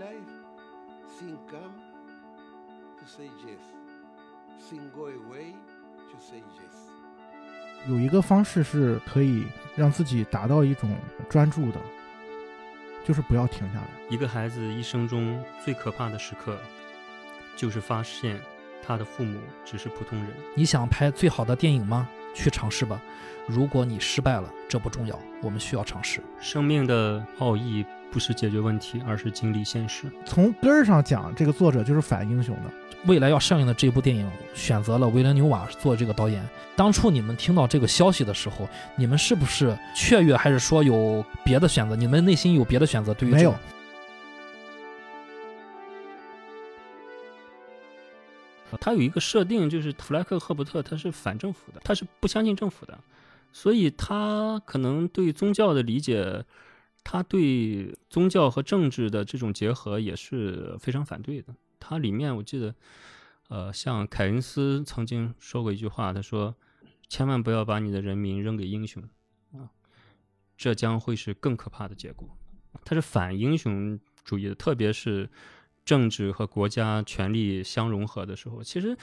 life, thing come, to say yes. Thing go away, to say yes. 有一个方式是可以让自己达到一种专注的，就是不要停下来。一个孩子一生中最可怕的时刻，就是发现他的父母只是普通人。你想拍最好的电影吗？去尝试吧。如果你失败了，这不重要，我们需要尝试。生命的奥义不是解决问题，而是经历现实。从根儿上讲，这个作者就是反英雄的。未来要上映的这部电影选择了维伦纽瓦做这个导演。当初你们听到这个消息的时候，你们是不是雀跃，还是说有别的选择？你们内心有别的选择？对于没有，他有一个设定，就是弗莱克赫伯特他是反政府的，他是不相信政府的，所以他可能对宗教的理解，他对宗教和政治的这种结合也是非常反对的。他里面我记得，呃，像凯恩斯曾经说过一句话，他说：“千万不要把你的人民扔给英雄，啊，这将会是更可怕的结果。”他是反英雄主义的，特别是。政治和国家权力相融合的时候，其实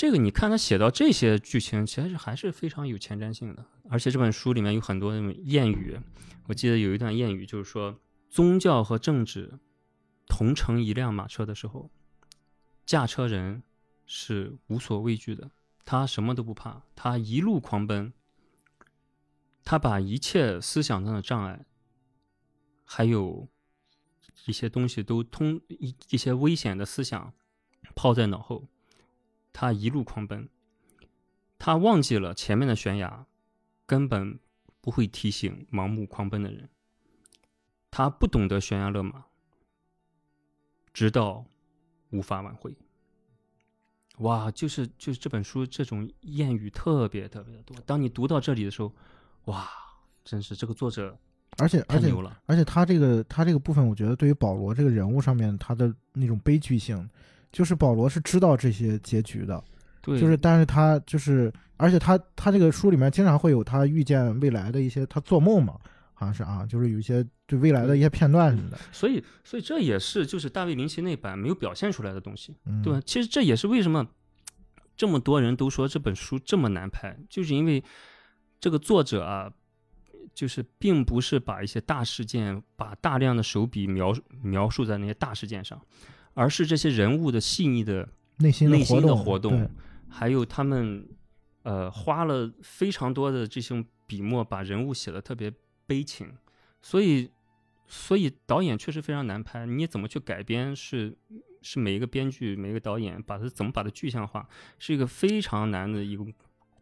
这个你看他写到这些剧情，其实还是非常有前瞻性的。而且这本书里面有很多那种谚语，我记得有一段谚语就是说，宗教和政治同乘一辆马车的时候，驾车人是无所畏惧的，他什么都不怕，他一路狂奔，他把一切思想上的障碍，还有。一些东西都通一一些危险的思想抛在脑后，他一路狂奔，他忘记了前面的悬崖根本不会提醒盲目狂奔的人，他不懂得悬崖勒马，直到无法挽回。哇，就是就是这本书这种谚语特别特别的多。当你读到这里的时候，哇，真是这个作者。而且而且而且他这个他这个部分，我觉得对于保罗这个人物上面他的那种悲剧性，就是保罗是知道这些结局的，对，就是但是他就是而且他他这个书里面经常会有他预见未来的一些他做梦嘛，好像是啊，就是有一些对未来的一些片段什么的，所以所以这也是就是大卫林奇那版没有表现出来的东西，嗯、对吧？其实这也是为什么这么多人都说这本书这么难拍，就是因为这个作者啊。就是并不是把一些大事件，把大量的手笔描描述在那些大事件上，而是这些人物的细腻的内心内心的活动，还有他们呃花了非常多的这种笔墨，把人物写的特别悲情，所以所以导演确实非常难拍。你怎么去改编？是是每一个编剧、每一个导演把它怎么把它具象化，是一个非常难的一个。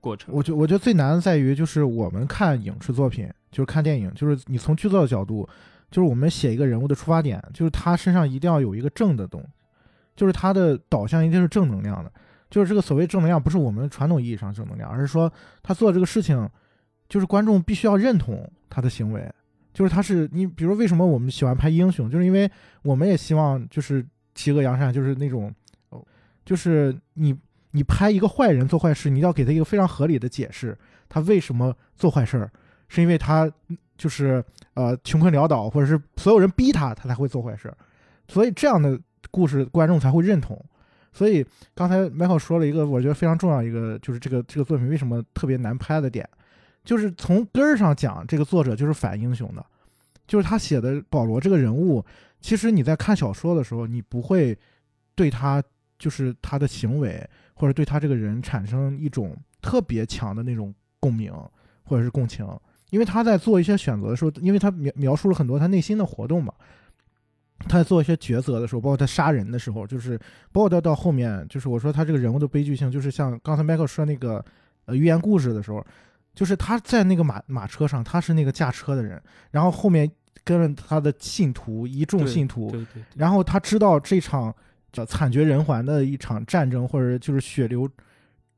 过程，我觉我觉得最难的在于，就是我们看影视作品，就是看电影，就是你从剧作的角度，就是我们写一个人物的出发点，就是他身上一定要有一个正的东西，就是他的导向一定是正能量的，就是这个所谓正能量，不是我们传统意义上正能量，而是说他做这个事情，就是观众必须要认同他的行为，就是他是你，比如为什么我们喜欢拍英雄，就是因为我们也希望就是欺恶扬善，就是那种，就是你。你拍一个坏人做坏事，你要给他一个非常合理的解释，他为什么做坏事儿，是因为他就是呃穷困潦倒，或者是所有人逼他，他才会做坏事，所以这样的故事观众才会认同。所以刚才 Michael 说了一个我觉得非常重要一个，就是这个这个作品为什么特别难拍的点，就是从根儿上讲，这个作者就是反英雄的，就是他写的保罗这个人物，其实你在看小说的时候，你不会对他就是他的行为。或者对他这个人产生一种特别强的那种共鸣，或者是共情，因为他在做一些选择的时候，因为他描描述了很多他内心的活动嘛。他在做一些抉择的时候，包括他杀人的时候，就是包括到到后面，就是我说他这个人物的悲剧性，就是像刚才 Michael 说那个呃寓言故事的时候，就是他在那个马马车上，他是那个驾车的人，然后后面跟了他的信徒一众信徒，然后他知道这场。叫惨绝人寰的一场战争，或者就是血流、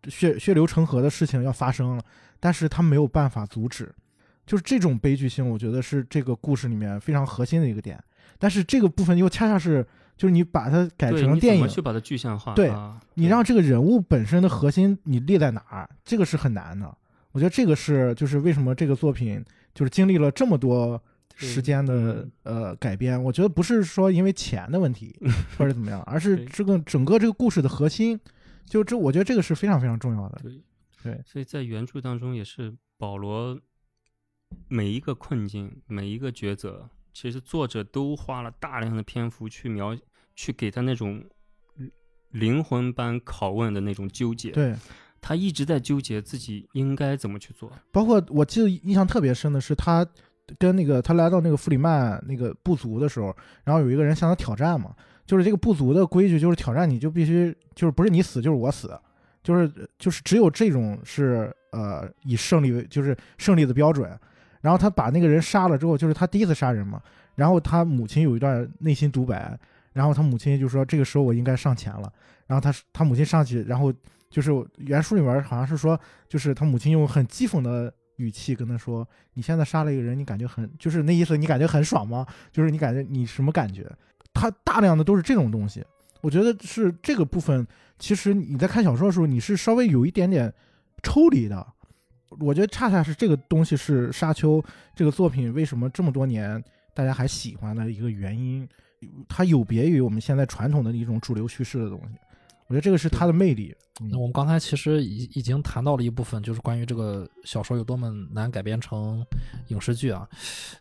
血血流成河的事情要发生了，但是他没有办法阻止，就是这种悲剧性，我觉得是这个故事里面非常核心的一个点。但是这个部分又恰恰是，就是你把它改成电影，去把它具象化，对你让这个人物本身的核心你列在哪儿，这个是很难的。我觉得这个是就是为什么这个作品就是经历了这么多时间的呃改编，我觉得不是说因为钱的问题 或者怎么样，而是这个整个这个故事的核心，就这我觉得这个是非常非常重要的。对对所以在原著当中也是保罗每一个困境、每一个抉择，其实作者都花了大量的篇幅去描，去给他那种灵魂般拷问的那种纠结。对，他一直在纠结自己应该怎么去做。包括我记得印象特别深的是他跟那个他来到那个弗里曼那个部族的时候，然后有一个人向他挑战嘛，就是这个部族的规矩就是挑战你就必须就是不是你死就是我死，就是就是只有这种是呃以胜利为就是胜利的标准。然后他把那个人杀了之后，就是他第一次杀人嘛。然后他母亲有一段内心独白，然后他母亲就说这个时候我应该上前了。然后他他母亲上去，然后就是原书里面好像是说，就是他母亲用很讥讽的语气跟他说：“你现在杀了一个人，你感觉很就是那意思，你感觉很爽吗？就是你感觉你什么感觉？”他大量的都是这种东西，我觉得是这个部分。其实你在看小说的时候，你是稍微有一点点抽离的。我觉得恰恰是这个东西是《沙丘》这个作品为什么这么多年大家还喜欢的一个原因。它有别于我们现在传统的一种主流叙事的东西，我觉得这个是它的魅力。那我们刚才其实已已经谈到了一部分，就是关于这个小说有多么难改编成影视剧啊。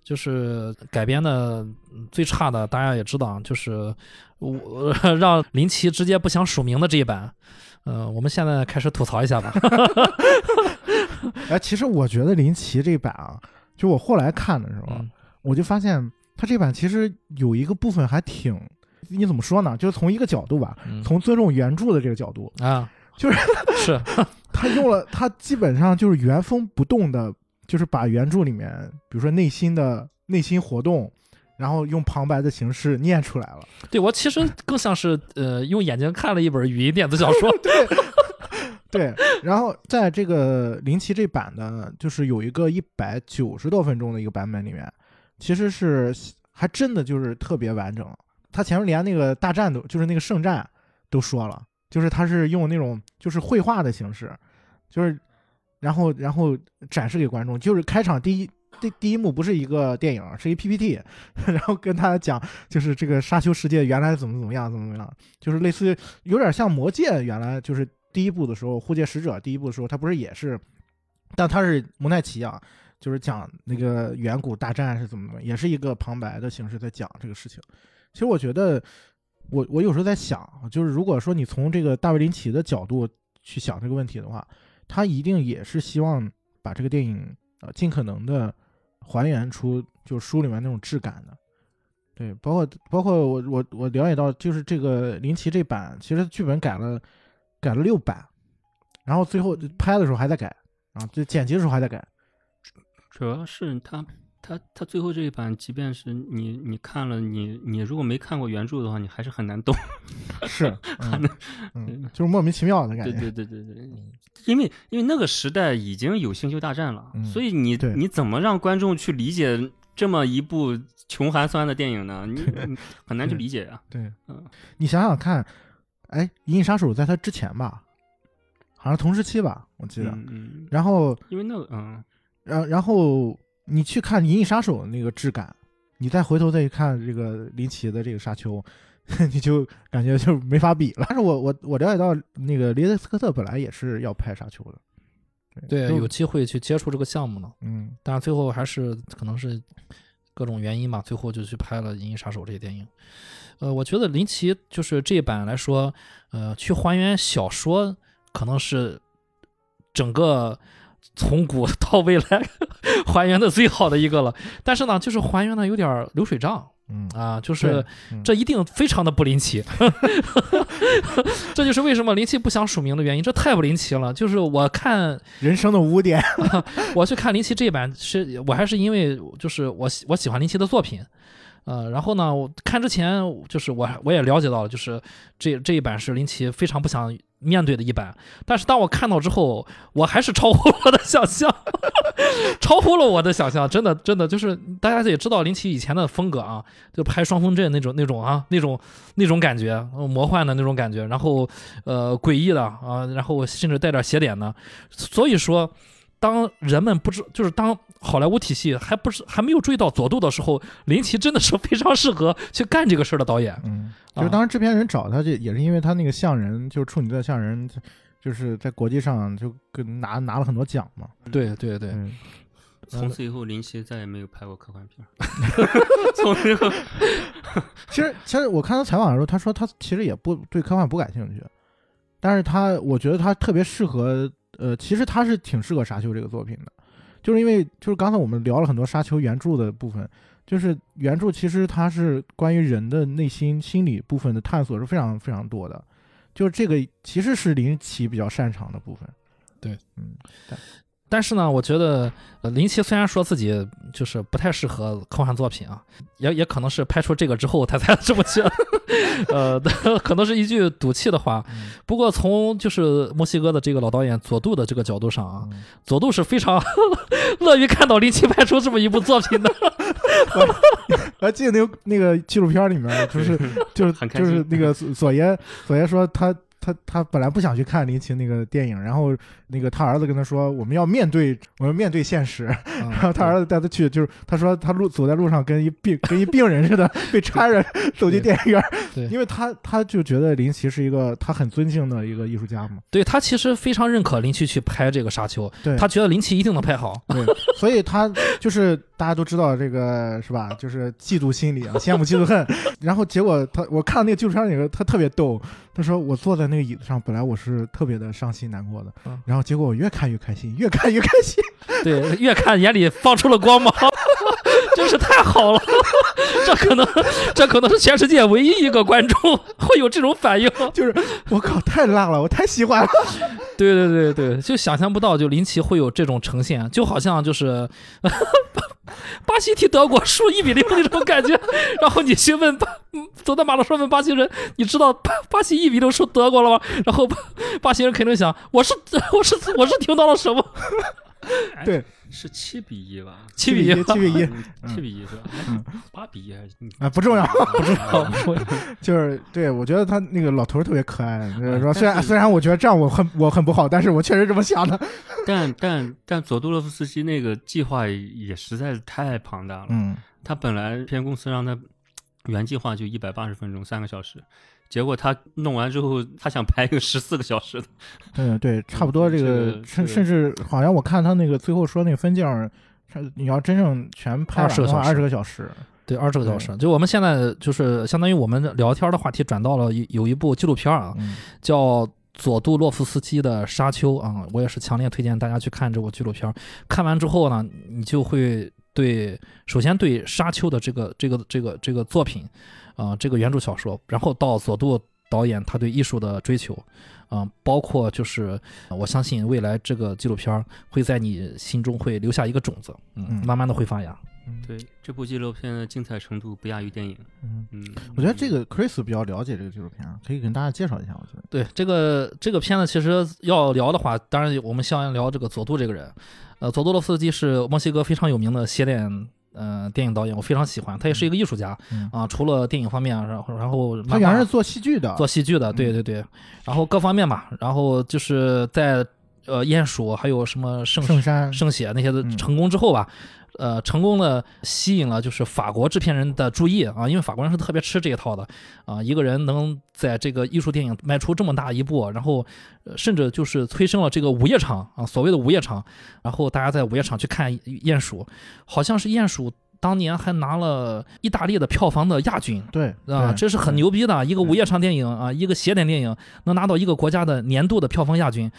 就是改编的嗯最差的，大家也知道啊，就是我 让林奇直接不想署名的这一版。呃，我们现在开始吐槽一下吧。哎，其实我觉得林奇这版啊，就我后来看的时候，嗯我就发现他这版其实有一个部分还挺，你怎么说呢？就是从一个角度吧，嗯从尊重原著的这个角度，啊，就是 是他用了他基本上就是原封不动的，就是把原著里面，比如说内心的内心活动，然后用旁白的形式念出来了。对我其实更像是呃用眼睛看了一本语音电子小说。对，对然后在这个林奇这版的，就是有一个一百九十多分钟的一个版本里面，其实是还真的就是特别完整。他前面连那个大战都，就是那个圣战都说了，就是他是用那种就是绘画的形式，就是然后然后展示给观众，就是开场第一。第第一幕不是一个电影，是一 PPT，然后跟他讲，就是这个沙丘世界原来怎么怎么样，怎么怎么样，就是类似于有点像魔戒原来就是第一部的时候，护戒使者第一部的时候，他不是也是，但他是蒙太奇啊，就是讲那个远古大战是怎么怎么，也是一个旁白的形式在讲这个事情。其实我觉得，我我有时候在想，就是如果说你从这个大卫林奇的角度去想这个问题的话，他一定也是希望把这个电影呃尽可能的还原出就书里面那种质感的。对，包括包括我我我了解到，就是这个林奇这版，其实剧本改了改了六版，然后最后拍的时候还在改，啊，就剪辑的时候还在改。主要是他他他最后这一版，即便是你你看了，你你如果没看过原著的话，你还是很难懂。是，还嗯能嗯，就是莫名其妙的感觉。对对对对对，因为因为那个时代已经有星球大战了，嗯所以你你怎么让观众去理解这么一部穷寒酸的电影呢？你你很难去理解啊。对，嗯你想想看，哎，《银翼杀手》在他之前吧，好像同时期吧，我记得。嗯嗯，然后，因为那个嗯然然后你去看《银翼杀手》那个质感，你再回头再去看这个林奇的这个《沙丘》，你就感觉就没法比了。但是我我我了解到，那个雷德斯科特本来也是要拍《沙丘》的。对，就有机会去接触这个项目呢，嗯但最后还是可能是各种原因嘛，最后就去拍了《银翼杀手》这些电影。呃，我觉得林奇就是这一版来说，呃，去还原小说可能是整个从古 到未来 还原的最好的一个了。但是呢，就是还原的有点流水账嗯，啊，就是这一定非常的不林奇。这就是为什么林奇不想署名的原因，这太不林奇了。就是我看 人生的污点。我去看林奇这一版，是我还是因为就是我喜我喜欢林奇的作品，呃，然后呢，我看之前就是我我也了解到了，就是这这一版是林奇非常不想面对的一版，但是当我看到之后，我还是超乎了我的想象，超乎了我的想象，真的真的就是大家也知道林奇以前的风格啊，就拍双峰镇那种那种啊那种那种感觉，魔幻的那种感觉，然后呃诡异的啊，然后甚至带点邪点的，所以说。当人们不知，就是当好莱坞体系还不是还没有注意到佐渡的时候，林奇真的是非常适合去干这个事儿的导演。嗯，啊就是当时制片人找他，这也是因为他那个像人，就是处女座像人，就是在国际上就跟拿拿了很多奖嘛。对对对，嗯，从此以后，林奇再也没有拍过科幻片儿。从那个 其实其实我看他采访的时候，他说他其实也不对科幻不感兴趣，但是他我觉得他特别适合，呃，其实他是挺适合《沙丘》这个作品的，就是因为就是刚才我们聊了很多《沙丘》原著的部分，就是原著其实它是关于人的内心心理部分的探索是非常非常多的，就是这个其实是林奇比较擅长的部分。对，嗯，但是呢，我觉得呃林奇虽然说自己就是不太适合科幻作品啊，也也可能是拍出这个之后他才这么想，呃，可能是一句赌气的话。嗯不过从就是墨西哥的这个老导演佐杜的这个角度上啊，嗯佐杜是非常 乐于看到林奇拍出这么一部作品的。我 还记得那个那个纪录片里面，就是就是就是那个佐佐爷佐爷说他他他本来不想去看林奇那个电影，然后那个他儿子跟他说我们要面对我们面对现实，然后他儿子带他去，就是他说他路走在路上跟一病跟一病人似的被搀着走进电影院，对因为他他就觉得林奇是一个他很尊敬的一个艺术家嘛，对他其实非常认可林奇去拍这个《沙丘》，对，他觉得林奇一定能拍好。对，所以他就是大家都知道这个是吧？就是嫉妒心理啊，羡慕嫉妒恨。然后结果他，我看那个纪录片里头，他特别逗。他说我坐在那个椅子上，本来我是特别的伤心难过的嗯，然后结果我越看越开心，越看越开心。对，越看眼里放出了光芒，真是太好了。这可能，这可能是全世界唯一一个观众会有这种反应。就是我靠，太辣了，我太喜欢了。对对对对，就想象不到，就林奇会有这种呈现，就好像就是巴西踢德国输一比零那种感觉。然后你去问巴，嗯走到马路上问巴西人，你知道巴巴西一比零输德国了吗？然后巴巴西人肯定想，我是我是我是听到了什么？哎 对，是七比一吧？七比一，七比一嗯七比一是吧？嗯八比一还是啊，不重要，不重要。就是对我觉得他那个老头特别可爱。就是说，虽然虽然我觉得这样我很我很不好，但是我确实这么想的。但但但佐杜洛夫斯基那个计划也实在是太庞大了。嗯，他本来片公司让他原计划就一百八十分钟，三个小时，结果他弄完之后，他想拍一个十四个小时的。嗯，对，差不多这这个甚甚至好像我看他那个最后说那个分镜儿，你要真正全拍完20个的话，小时二十个小时。对，二十个小时。就我们现在就是相当于我们聊天的话题转到了有有一部纪录片啊，嗯叫佐杜洛夫斯基的《沙丘》啊，我也是强烈推荐大家去看这部纪录片。看完之后呢，你就会对首先对《沙丘》的这个这个这个这个作品啊、这个原著小说，然后到佐杜导演他对艺术的追求。啊、包括就是，呃我相信未来这个纪录片儿会在你心中会留下一个种子，嗯，嗯慢慢的会发芽。嗯，对，这部纪录片的精彩程度不亚于电影。嗯，嗯，我觉得这个 Chris 比较了解这个纪录片儿，可以跟大家介绍一下。我觉得，对这个这个片子，其实要聊的话，当然我们先聊这个佐杜这个人。呃，佐杜洛夫斯基是墨西哥非常有名的邪典呃电影导演，我非常喜欢。他也是一个艺术家嗯，啊，除了电影方面，然后然后他原来是做戏剧的，做戏剧的，对嗯。对对，然后各方面吧，然后就是在呃鼹鼠还有什么圣圣山，圣血那些的嗯。成功之后吧，呃，成功的吸引了就是法国制片人的注意啊，因为法国人是特别吃这一套的啊，一个人能在这个艺术电影迈出这么大一步，然后、甚至就是催生了这个午夜场啊，所谓的午夜场，然后大家在午夜场去看鼹鼠，好像是鼹鼠。当年还拿了意大利的票房的亚军，对啊，对这是很牛逼的一个午夜场电影啊，一个邪典电影能拿到一个国家的年度的票房亚军，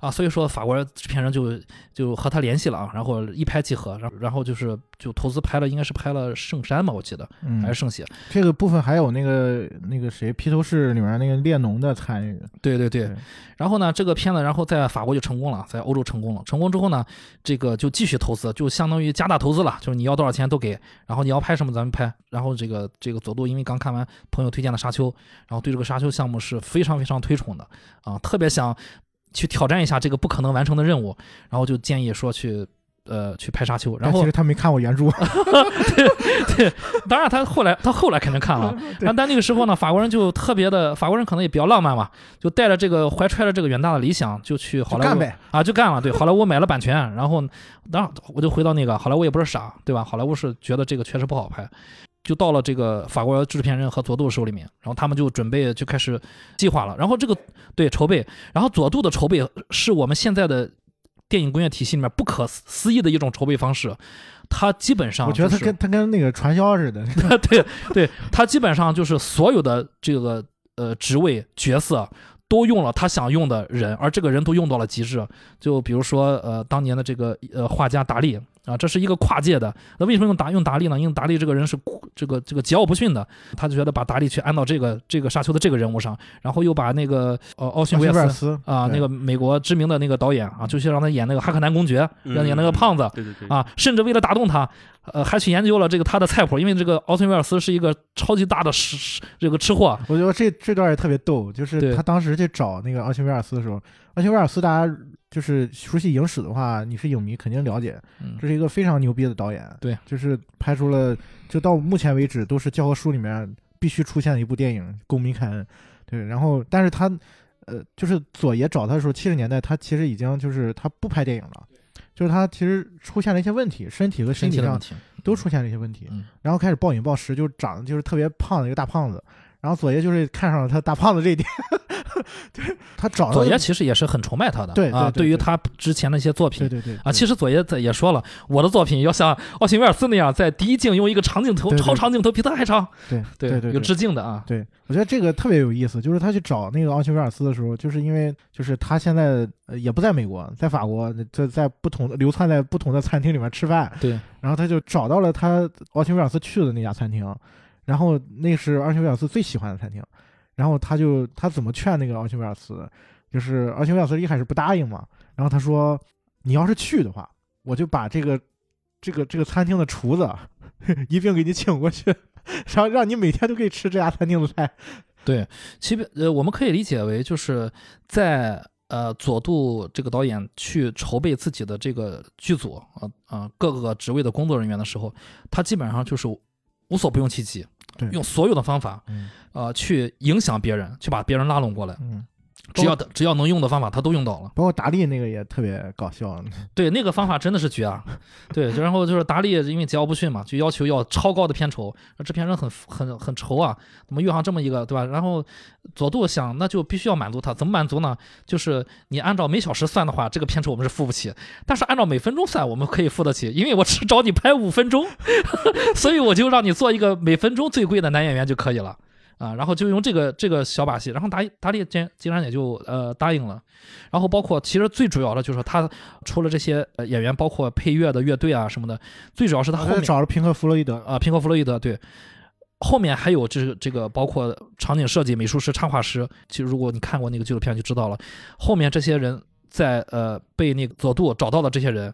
啊，所以说法国制片人就就和他联系了啊，然后一拍即合，然后然后就是就投资拍了，应该是拍了《圣山》吧，我记得嗯还是《圣血》，这个部分还有那个那个谁披头士里面那个列侬的参与，对对对对。然后呢，这个片子然后在法国就成功了，在欧洲成功了，成功之后呢，这个就继续投资，就相当于加大投资了，就是你要多少钱都给，然后你要拍什么咱们拍，然后这个这个佐杜因为刚看完朋友推荐的《沙丘》，然后对这个《沙丘》项目是非常非常推崇的啊，特别想去挑战一下这个不可能完成的任务，然后就建议说去。呃，去拍沙丘，然后其实他没看过原著 对，对，当然他后来他后来肯定看了，但但那个时候呢，法国人就特别的，法国人可能也比较浪漫嘛，就带着这个怀揣着这个远大的理想，就去好莱坞干呗，啊，就干了。对，好莱坞买了版权，然后当然我就回到那个好莱坞也不是傻，对吧？好莱坞是觉得这个确实不好拍，就到了这个法国制片人和佐杜手里面，然后他们就准备就开始计划了。然后这个对筹备，然后佐杜的筹备是我们现在的电影工业体系里面不可思议的一种筹备方式，它基本上、就是、我觉得他跟他跟那个传销似的，对 对，他基本上就是所有的这个呃职位角色都用了他想用的人，而这个人都用到了极致。就比如说呃当年的这个呃画家达利啊，这是一个跨界的。那为什么用达用达利呢？因为达利这个人是这个这个桀骜不驯的，他就觉得把达利去安到这个这个沙丘的这个人物上，然后又把那个呃奥逊威尔斯。斯啊，那个美国知名的那个导演啊，就去让他演那个哈克南公爵，让他演那个胖子，对对对，啊，甚至为了打动他，呃，还去研究了这个他的菜谱，因为这个奥逊威尔斯是一个超级大的吃这个吃货。我觉得这这段也特别逗，就是他当时去找那个奥逊威尔斯的时候，奥逊威尔斯大家就是熟悉影史的话，你是影迷肯定了解，嗯这是一个非常牛逼的导演，对，就是拍出了就到目前为止都是教科书里面必须出现的一部电影《公民凯恩》，对，然后但是他呃，就是佐爷找他的时候，七十年代他其实已经就是他不拍电影了。就是他其实出现了一些问题，身体和心理上身体上都出现了一些问题，嗯然后开始暴饮暴食，就长得就是特别胖的一个大胖子。然后佐爷就是看上了他大胖子这一点，对他找到佐爷其实也是很崇拜他的，啊，对对对对。于他之前的一些作品对对对啊，其实佐爷在也说了，我的作品要像奥辛威尔斯那样，在第一镜用一个长镜头、对对超长镜头比他还长，对对对有致敬的啊，对，我觉得这个特别有意思，就是他去找那个奥逊威尔斯的时候，就是因为就是他现在呃也不在美国，在法国，在在不同的流窜在不同的餐厅里面吃饭，对，然后他就找到了他奥逊威尔斯去的那家餐厅，然后那是奥逊威尔斯最喜欢的餐厅，然后他就他怎么劝那个奥逊威尔斯，就是奥逊威尔斯一开始不答应嘛，然后他说你要是去的话，我就把这个这个这个餐厅的厨子 一并给你请过去，然后让你每天都可以吃这家餐厅的菜。对其实呃，我们可以理解为就是在呃佐杜这个导演去筹备自己的这个剧组啊啊、各个职位的工作人员的时候，他基本上就是无所不用其极，用所有的方法嗯。呃去影响别人，去把别人拉拢过来，嗯，只要只要能用的方法他都用到了。包括达利那个也特别搞笑，对，那个方法真的是绝啊！对，然后就是达利因为桀骜不驯嘛，就要求要超高的片酬，制片人很很很愁啊，怎么遇上这么一个对吧？然后佐杜想，那就必须要满足他，怎么满足呢？就是你按照每小时算的话，这个片酬我们是付不起，但是按照每分钟算，我们可以付得起，因为我只找你拍五分钟，所以我就让你做一个每分钟最贵的男演员就可以了。啊，然后就用这个这个小把戏，然后达达利竟竟然也就呃答应了，然后包括其实最主要的就是他除了这些呃演员，包括配乐的乐队啊什么的，最主要是他后面找了平克·弗洛伊德，啊，平克·弗洛伊德对，后面还有就是这个包括场景设计、美术师、插画师，其实如果你看过那个纪录片就知道了，后面这些人在呃被那个佐杜找到的这些人，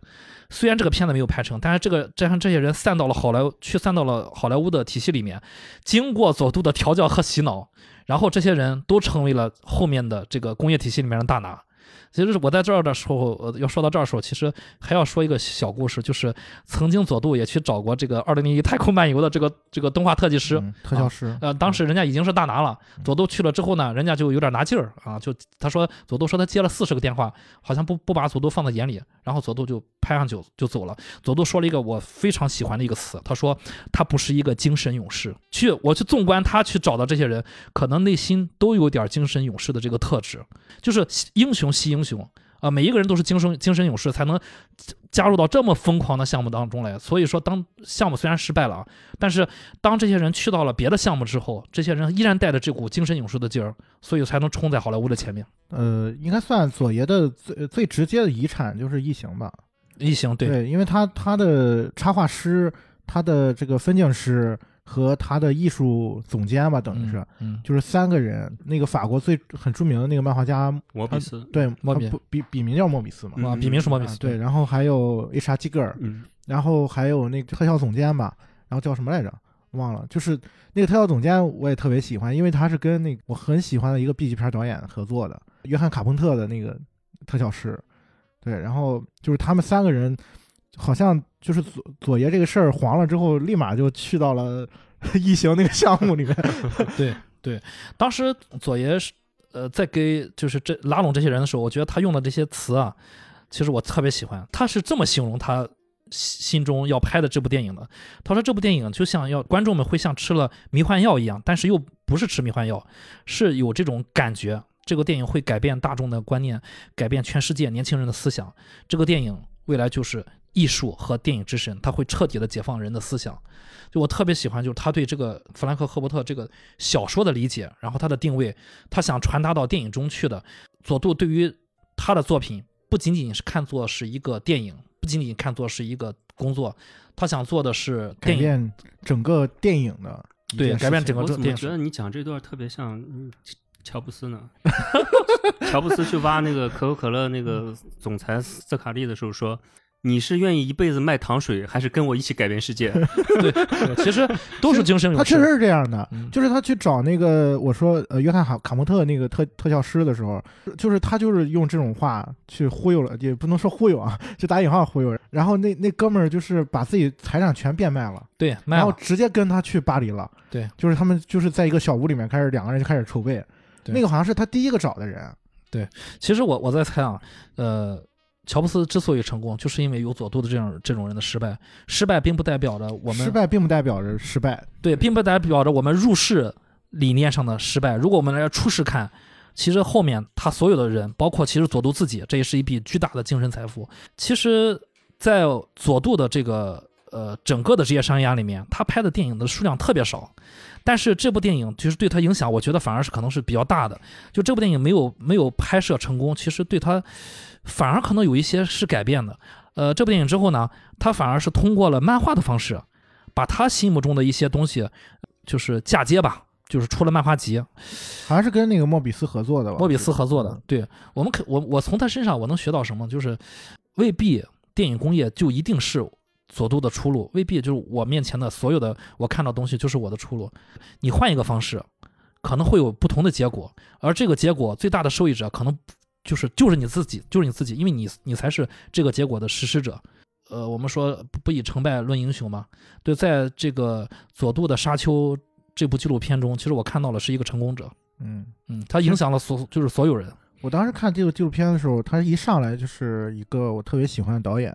虽然这个片子没有拍成，但是这个加上这些人散到了好莱坞，去散到了好莱坞的体系里面，经过佐杜的调教和洗脑，然后这些人都成为了后面的这个工业体系里面的大拿。其实我在这儿的时候，呃，要说到这儿的时候，其实还要说一个小故事，就是曾经佐渡也去找过这个《二零零一太空漫游》的这个这个动画特技师，嗯特效师，呃，当时人家已经是大拿了，佐渡去了之后呢，人家就有点拿劲儿啊，就他说佐渡说他接了四十个电话，好像不不把佐渡放在眼里，然后佐渡就拍上酒就走了。佐渡说了一个我非常喜欢的一个词，他说他不是一个精神勇士。去我去纵观他去找的这些人，可能内心都有点精神勇士的这个特质，就是英雄惜英雄。啊，每一个人都是精神精神勇士，才能加入到这么疯狂的项目当中来。所以说，当项目虽然失败了啊，但是当这些人去到了别的项目之后，这些人依然带着这股精神勇士的劲儿，所以才能冲在好莱坞的前面。呃，应该算佐爷的最最直接的遗产就是异形吧？异形对因为他他的插画师、他的这个分镜师和他的艺术总监吧，等于是、嗯，就是三个人。那个法国最很著名的那个漫画家，莫比斯，对，莫比他不笔笔名叫莫比斯嘛，笔名是莫比斯，啊对，然后还有 H.R. 基格尔，嗯，然后还有那个特效总监吧，然后叫什么来着？忘了，就是那个特效总监，我也特别喜欢，因为他是跟那个我很喜欢的一个 B 级片导演合作的，约翰卡彭特的那个特效师，对，然后就是他们三个人好像就是左左爷这个事儿黄了之后，立马就去到了 异形那个项目里面。对对，当时左爷是呃在给就是这拉拢这些人的时候，我觉得他用的这些词啊，其实我特别喜欢。他是这么形容他心心中要拍的这部电影的。他说这部电影就像要观众们会像吃了迷幻药一样，但是又不是吃迷幻药，是有这种感觉。这个电影会改变大众的观念，改变全世界年轻人的思想。这个电影未来就是艺术和电影之神，他会彻底的解放人的思想。就我特别喜欢，就是他对这个弗兰克·赫伯特这个小说的理解，然后他的定位，他想传达到电影中去的。佐杜对于他的作品，不仅仅是看作是一个电影，不仅仅看作是一个工作，他想做的是改。变整个电影的对改变整个我怎么这电视觉得你讲这段特别像嗯乔布斯呢？乔布斯去挖那个可口可乐那个总裁斯卡利的时候说：“你是愿意一辈子卖糖水，还是跟我一起改变世界 对，对其实都是精神勇士。他确实是这样的，嗯就是他去找那个我说呃约翰卡卡莫特那个特特效师的时候，就是他就是用这种话去忽悠了，也不能说忽悠啊，就打引号忽悠人。然后那那哥们儿就是把自己财产全变卖了，对，卖然后。直接跟他去巴黎了。对，就是他们就是在一个小屋里面开始两个人就开始筹备，对那个好像是他第一个找的人。对其实我我在猜啊，呃，乔布斯之所以成功，就是因为有佐杜的这样这种人的失败。失败并不代表着我们失败并不代表着失败，对，并不代表着我们入世理念上的失败。如果我们来出世看，其实后面他所有的人，包括其实佐杜自己，这也是一笔巨大的精神财富。其实，在佐杜的这个呃整个的职业生涯里面，他拍的电影的数量特别少，但是这部电影其实对他影响，我觉得反而是可能是比较大的。就这部电影没有没有拍摄成功，其实对他反而可能有一些是改变的。呃，这部电影之后呢，他反而是通过了漫画的方式，把他心目中的一些东西，就是嫁接吧，就是出了漫画集，好像是跟那个莫比斯合作的吧？莫比斯合作的。对我们可我我从他身上我能学到什么？就是未必电影工业就一定是佐渡的出路，未必就是我面前的所有的我看到的东西就是我的出路。你换一个方式，可能会有不同的结果，而这个结果最大的受益者可能就是就是你自己，就是你自己，因为你你才是这个结果的实施者。呃，我们说不不以成败论英雄嘛，对，在这个佐渡的《沙丘》这部纪录片中，其实我看到了是一个成功者，嗯，嗯，他影响了所就是所有人，我当时看这个纪录片的时候，他一上来就是一个我特别喜欢的导演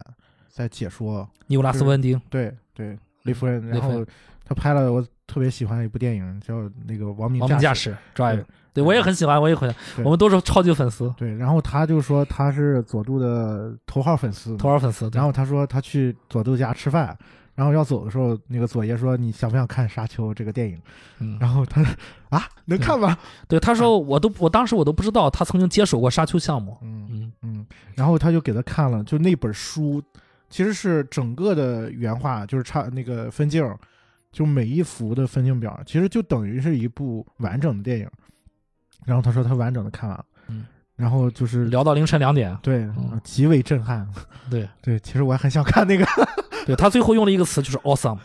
在解说，尼古拉斯温丁，对对，雷夫人，然后他拍了我特别喜欢的一部电影叫那个《亡命亡命驾驶》。驶 Drive，对对我也很喜欢，我也很，对。我们都是超级粉丝，对，然后他就说他是佐助的头号粉丝，头号粉丝，然后他说他去佐助家吃饭，然后要走的时候，那个佐爷说你想不想看《沙丘》这个电影？嗯，然后他啊能看吗？对他说我都我当时我都不知道他曾经接手过沙丘项目，嗯。嗯。嗯，然后他就给他看了，就那本书，其实是整个的原画，就是差那个分镜，就每一幅的分镜表，其实就等于是一部完整的电影。然后他说他完整的看完了，嗯，然后就是聊到凌晨两点，对、嗯。极为震撼。对。对，其实我还很想看那个。对，他最后用了一个词就是 awesome，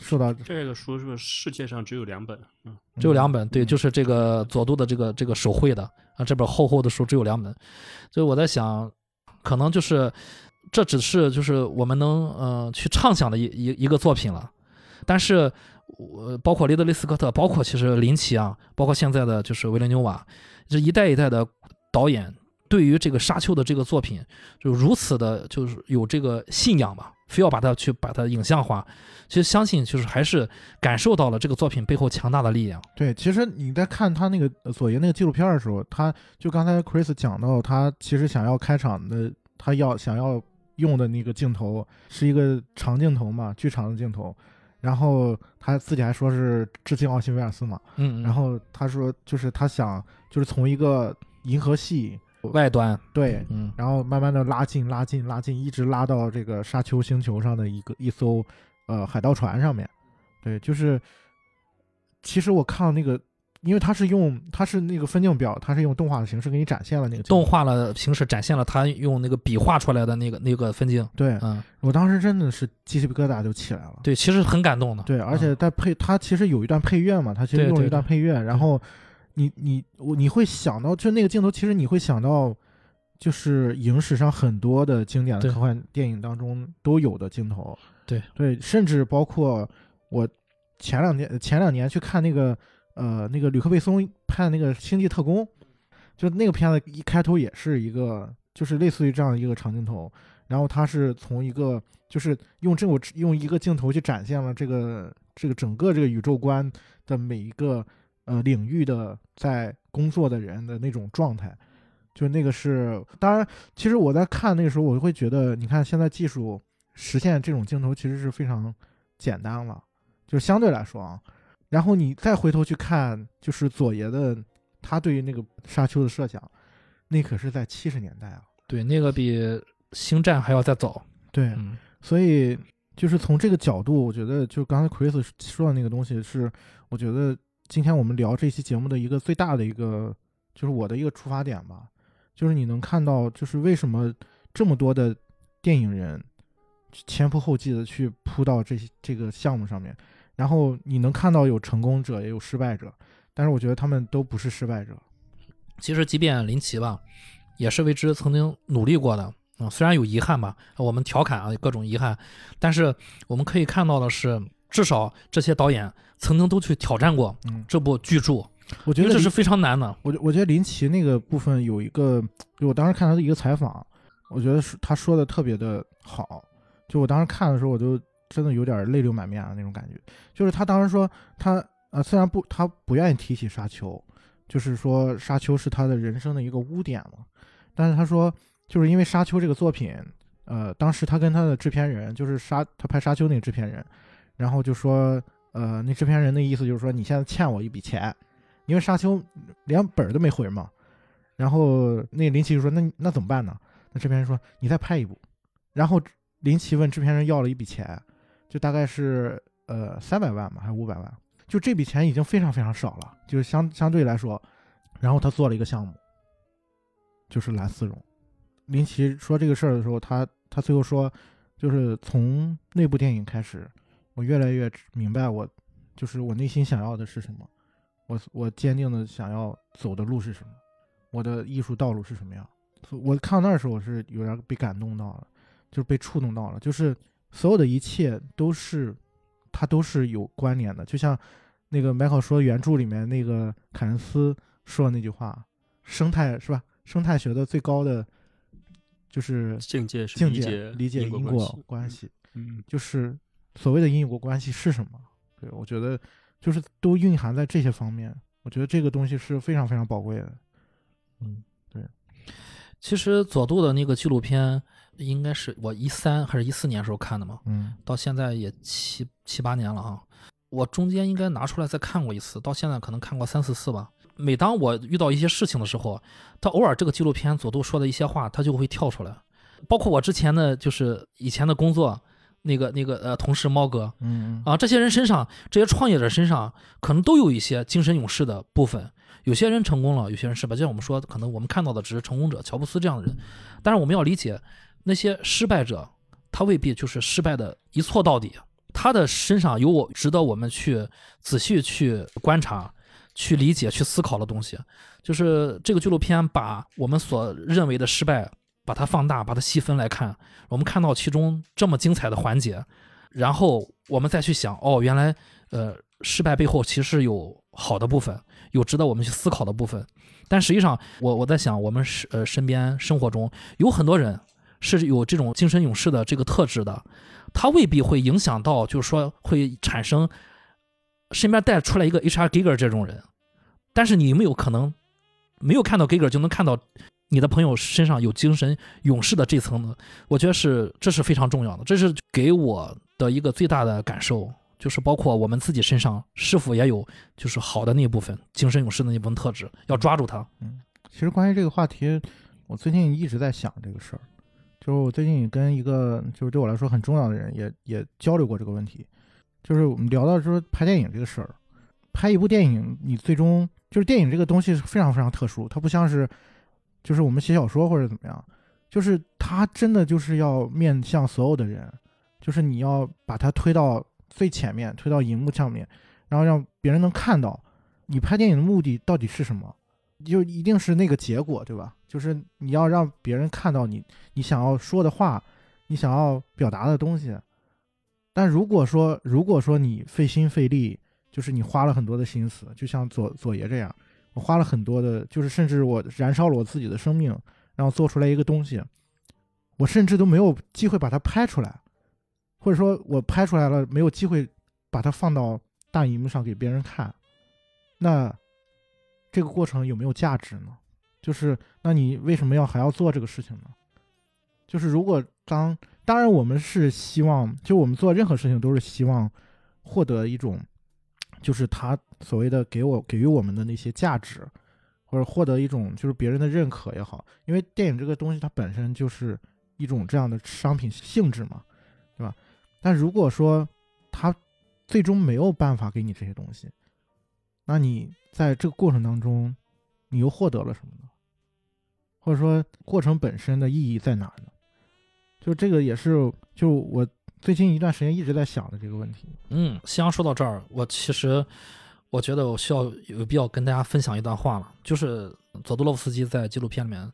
说到？”这个书是不是世界上只有两本？嗯，只有两本，对，嗯。就是这个佐渡的这个这个手绘的。啊，这本厚厚的书只有两本，所以我在想，可能就是这只是就是我们能呃去畅想的一一一个作品了，但是呃包括雷德利·斯科特，包括其实林奇啊，包括现在的就是维伦纽瓦，这一代一代的导演对于这个沙丘的这个作品，就如此的就是有这个信仰吧，非要把它去把它影像化。其实相信就是还是感受到了这个作品背后强大的力量。对，其实你在看他那个呃佐爷那个纪录片的时候，他就刚才 Chris 讲到，他其实想要开场的，他要想要用的那个镜头是一个长镜头嘛，巨长的镜头。然后他自己还说是致敬奥西维尔斯嘛。嗯，嗯然后他说，就是他想就是从一个银河系外端，对，嗯然后慢慢的拉近、拉近、拉近，一直拉到这个沙丘星球上的一个一艘呃海盗船上面。对，就是其实我看到那个，因为它是用它是那个分镜表，它是用动画的形式给你展现了那个动画的形式展现了它用那个笔画出来的那个那个分镜。对嗯，我当时真的是鸡皮疙瘩就起来了。对，其实很感动的。对，而且在配它其实有一段配乐嘛，它其实用了一段配乐，然后你你我你会想到，就那个镜头，其实你会想到，就是影史上很多的经典的科幻电影当中都有的镜头。对对，甚至包括我前两天前两年去看那个呃那个吕克贝松拍的那个《星际特工》，就那个片子一开头也是一个就是类似于这样一个长镜头，然后它是从一个就是用这种用一个镜头去展现了这个这个整个这个宇宙观的每一个呃领域的在工作的人的那种状态。就那个是，当然，其实我在看那个时候，我会觉得，你看现在技术实现这种镜头其实是非常简单了，就相对来说啊。然后你再回头去看，就是左爷的他对于那个沙丘的设想，那可是在七十年代啊。对，那个比星战还要再早。对，嗯，所以就是从这个角度，我觉得就刚才 Chris 说的那个东西是，我觉得今天我们聊这期节目的一个最大的一个，就是我的一个出发点吧。就是你能看到，就是为什么这么多的电影人前仆后继的去扑到这些这个项目上面，然后你能看到有成功者也有失败者，但是我觉得他们都不是失败者。其实即便林奇吧，也是为之曾经努力过的。嗯，虽然有遗憾吧，我们调侃啊各种遗憾，但是我们可以看到的是，至少这些导演曾经都去挑战过嗯，这部巨著，我觉得这是非常难的。我觉我觉得林奇那个部分有一个，就我当时看他的一个采访，我觉得是他说的特别的好。就我当时看的时候，我就真的有点泪流满面啊那种感觉。就是他当时说他呃虽然不他不愿意提起沙丘，就是说沙丘是他的人生的一个污点嘛，但是他说就是因为沙丘这个作品，呃当时他跟他的制片人就是沙他拍沙丘那个制片人，然后就说呃那制片人的意思就是说你现在欠我一笔钱。因为沙丘连本都没回嘛，然后那林奇就说：“那那怎么办呢？”那制片人说：“你再拍一部。”然后林奇问制片人要了一笔钱，就大概是呃三百万吧，还是五百万？就这笔钱已经非常非常少了，就是相相对来说。然后他做了一个项目，就是蓝丝绒。林奇说这个事儿的时候，他他最后说，就是从那部电影开始，我越来越明白我就是我内心想要的是什么。我我坚定的想要走的路是什么，我的艺术道路是什么样？我看到那时候，我是有点被感动到了，就是被触动到了，就是所有的一切都是，它都是有关联的。就像那个迈克说原著里面那个凯恩斯说的那句话：“生态是吧？生态学的最高的就是境界境界理解因因果关系。嗯，就是所谓的因果关系是什么？对我觉得就是都蕴含在这些方面。我觉得这个东西是非常非常宝贵的。嗯，对其实佐渡的那个纪录片，应该是我一三还是一四年时候看的嘛，嗯到现在也七七八年了啊。我中间应该拿出来再看过一次，到现在可能看过三四次吧。每当我遇到一些事情的时候，他偶尔这个纪录片佐渡说的一些话，他就会跳出来。包括我之前的就是以前的工作，那个那个呃同事猫哥嗯啊，这些人身上，这些创业者身上，可能都有一些精神勇士的部分。有些人成功了，有些人失败。就像我们说，可能我们看到的只是成功者，乔布斯这样的人。但是我们要理解，那些失败者，他未必就是失败的一错到底。他的身上有我值得我们去仔细去观察、去理解、去思考的东西。就是这个纪录片把我们所认为的失败，把它放大、把它细分来看，我们看到其中这么精彩的环节，然后我们再去想，哦，原来呃失败背后其实有好的部分，有值得我们去思考的部分。但实际上，我我在想，我们是呃身边生活中有很多人是有这种精神勇士的这个特质的，他未必会影响到，就是说会产生身边带出来一个 H.R. Giger 这种人。但是你有没有可能没有看到 Giger 就能看到你的朋友身上有精神勇士的这层呢？我觉得是这是非常重要的，这是给我的一个最大的感受。就是包括我们自己身上是否也有就是好的那部分精神勇士的那部分特质，要抓住它。其实关于这个话题，我最近一直在想这个事儿。就是我最近也跟一个就是对我来说很重要的人也也交流过这个问题。就是我们聊到说拍电影这个事儿，拍一部电影，你最终就是电影这个东西是非常非常特殊，它不像是就是我们写小说或者怎么样，就是它真的就是要面向所有的人，就是你要把它推到最前面，推到荧幕上面，然后让别人能看到你拍电影的目的到底是什么。就一定是那个结果，对吧？就是你要让别人看到你你想要说的话，你想要表达的东西。但如果说如果说你费心费力，就是你花了很多的心思，就像左左爷这样，我花了很多的，就是甚至我燃烧了我自己的生命，然后做出来一个东西，我甚至都没有机会把它拍出来，或者说我拍出来了，没有机会把它放到大荧幕上给别人看，那这个过程有没有价值呢？就是那你为什么要还要做这个事情呢？就是如果当当然我们是希望，就我们做任何事情都是希望获得一种。就是他所谓的给我给予我们的那些价值，或者获得一种就是别人的认可也好，因为电影这个东西它本身就是一种这样的商品性质嘛，对吧？但如果说他最终没有办法给你这些东西，那你在这个过程当中，你又获得了什么呢？或者说过程本身的意义在哪呢？就这个也是，就我。最近一段时间一直在想的这个问题。嗯，夕阳说到这儿，我其实我觉得我需要有必要跟大家分享一段话了，就是佐杜洛夫斯基在纪录片里面，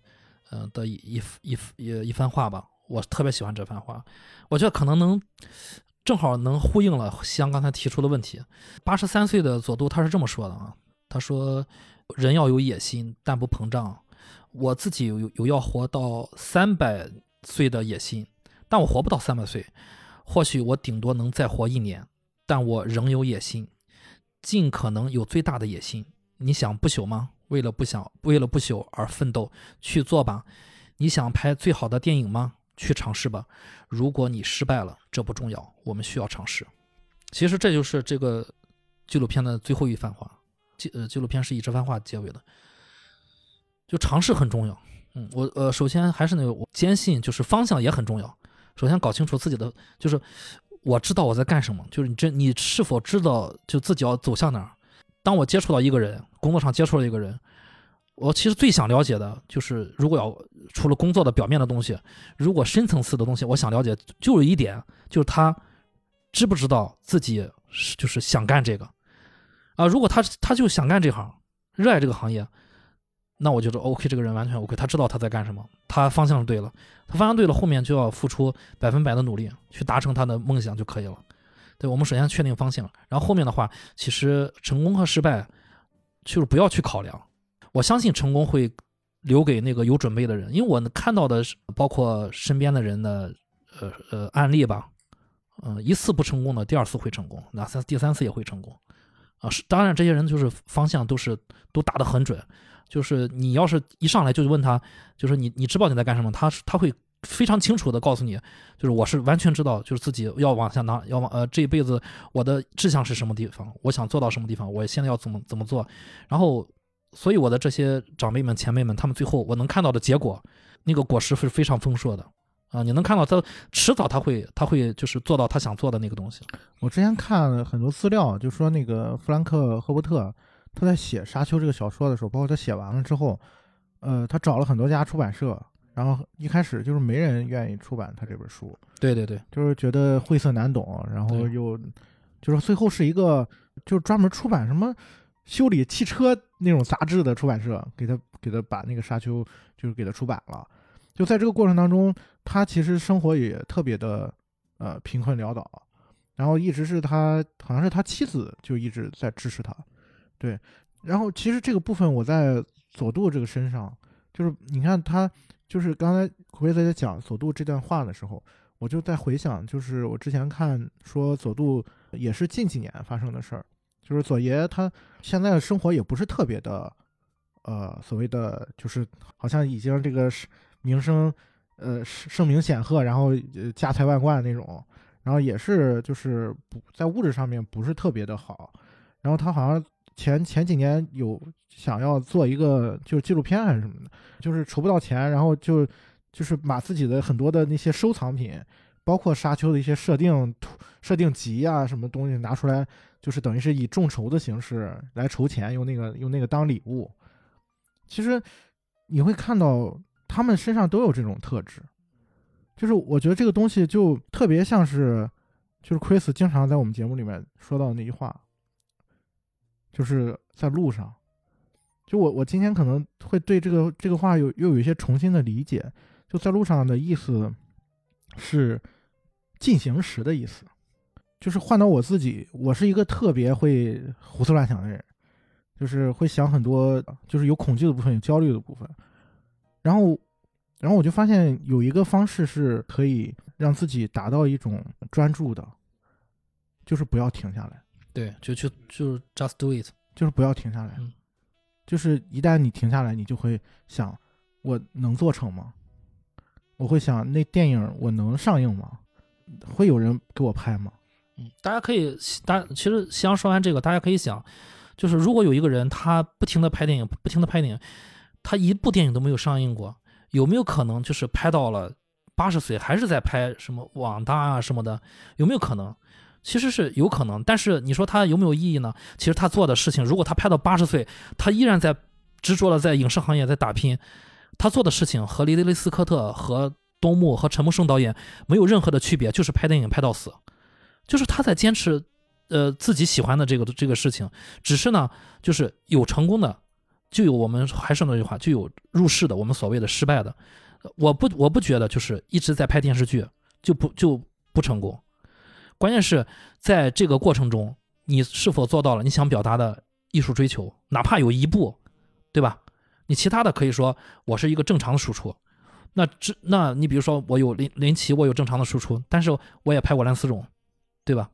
嗯的一一一一一番话吧。我特别喜欢这番话，我觉得可能能正好能呼应了夕阳刚才提出的问题。八十三岁的佐杜他是这么说的啊，他说：“人要有野心，但不膨胀。我自己有有要活到三百岁的野心，但我活不到三百岁。”或许我顶多能再活一年，但我仍有野心，尽可能有最大的野心。你想不朽吗？为了不想，为了不朽而奋斗，去做吧。你想拍最好的电影吗？去尝试吧。如果你失败了，这不重要，我们需要尝试。其实这就是这个纪录片的最后一番话。纪呃，纪录片是以这番话结尾的。就尝试很重要。嗯，我呃，首先还是那个，我坚信就是方向也很重要。首先搞清楚自己的，就是我知道我在干什么，就是你这你是否知道就自己要走向哪儿？当我接触到一个人，工作上接触了一个人，我其实最想了解的就是，如果要除了工作的表面的东西，如果深层次的东西，我想了解就有一点，就是他知不知道自己是就是想干这个啊？如果他他就想干这行，热爱这个行业。那我觉得 OK，这个人完全 OK，他知道他在干什么，他方向对了，他方向对了，后面就要付出百分百的努力去达成他的梦想就可以了。对我们首先确定方向，然后后面的话，其实成功和失败就是不要去考量。我相信成功会留给那个有准备的人，因为我看到的是包括身边的人的呃呃案例吧，嗯，一次不成功的，第二次会成功，那三第三次也会成功啊。是当然，这些人就是方向都是都打得很准。就是你要是一上来就问他，就是你你知道你在干什么，他他会非常清楚的告诉你，就是我是完全知道，就是自己要往下拿，要往呃这一辈子我的志向是什么地方，我想做到什么地方，我现在要怎么怎么做，然后所以我的这些长辈们前辈们，他们最后我能看到的结果，那个果实是非常丰硕的啊，你能看到他迟早他会他会就是做到他想做的那个东西。我之前看了很多资料，就说那个弗兰克赫伯特。他在写《沙丘》这个小说的时候，包括他写完了之后，呃，他找了很多家出版社，然后一开始就是没人愿意出版他这本书。对对对，就是觉得晦涩难懂，然后又就是最后是一个就是专门出版什么修理汽车那种杂志的出版社给他给他把那个《沙丘》就是给他出版了。就在这个过程当中，他其实生活也特别的呃贫困潦倒，然后一直是他好像是他妻子就一直在支持他。对，然后其实这个部分我在佐渡这个身上，就是你看他，就是刚才奎子在讲佐渡这段话的时候，我就在回想，就是我之前看说佐渡也是近几年发生的事儿，就是佐爷他现在的生活也不是特别的，呃，所谓的就是好像已经这个是名声，呃，声名显赫，然后家财万贯那种，然后也是就是不在物质上面不是特别的好，然后他好像。前前几年有想要做一个就是纪录片还是什么的，就是筹不到钱，然后就就是把自己的很多的那些收藏品，包括沙丘的一些设定图、设定集啊什么东西拿出来，就是等于是以众筹的形式来筹钱，用那个用那个当礼物。其实你会看到他们身上都有这种特质，就是我觉得这个东西就特别像是，就是 Chris 经常在我们节目里面说到的那句话。就是在路上，就我我今天可能会对这个这个话有又有一些重新的理解，就在路上的意思是进行时的意思，就是换到我自己，我是一个特别会胡思乱想的人，就是会想很多，就是有恐惧的部分，有焦虑的部分，然后然后我就发现有一个方式是可以让自己达到一种专注的，就是不要停下来。对，就就就 just do it。就是不要停下来，嗯就是一旦你停下来，你就会想，我能做成吗？我会想，那电影我能上映吗？会有人给我拍吗？嗯，大家可以，大其实西阳说完这个，大家可以想，就是如果有一个人他不停的拍电影，不停的拍电影，他一部电影都没有上映过，有没有可能就是拍到了八十岁还是在拍什么网大啊什么的？有没有可能？其实是有可能，但是你说他有没有意义呢？其实他做的事情，如果他拍到八十岁，他依然在执着的在影视行业在打拼，他做的事情和雷德利·斯科特和东木和陈木胜导演没有任何的区别，就是拍电影拍到死，就是他在坚持，呃，自己喜欢的这个这个事情。只是呢，就是有成功的，就有我们还是那句话，就有入世的，我们所谓的失败的。我不我不觉得就是一直在拍电视剧就不就不成功。关键是在这个过程中，你是否做到了你想表达的艺术追求，哪怕有一步，对吧？你其他的可以说我是一个正常的输出，那这那你比如说我有林林奇，我有正常的输出，但是我也拍过蓝丝绒，对吧？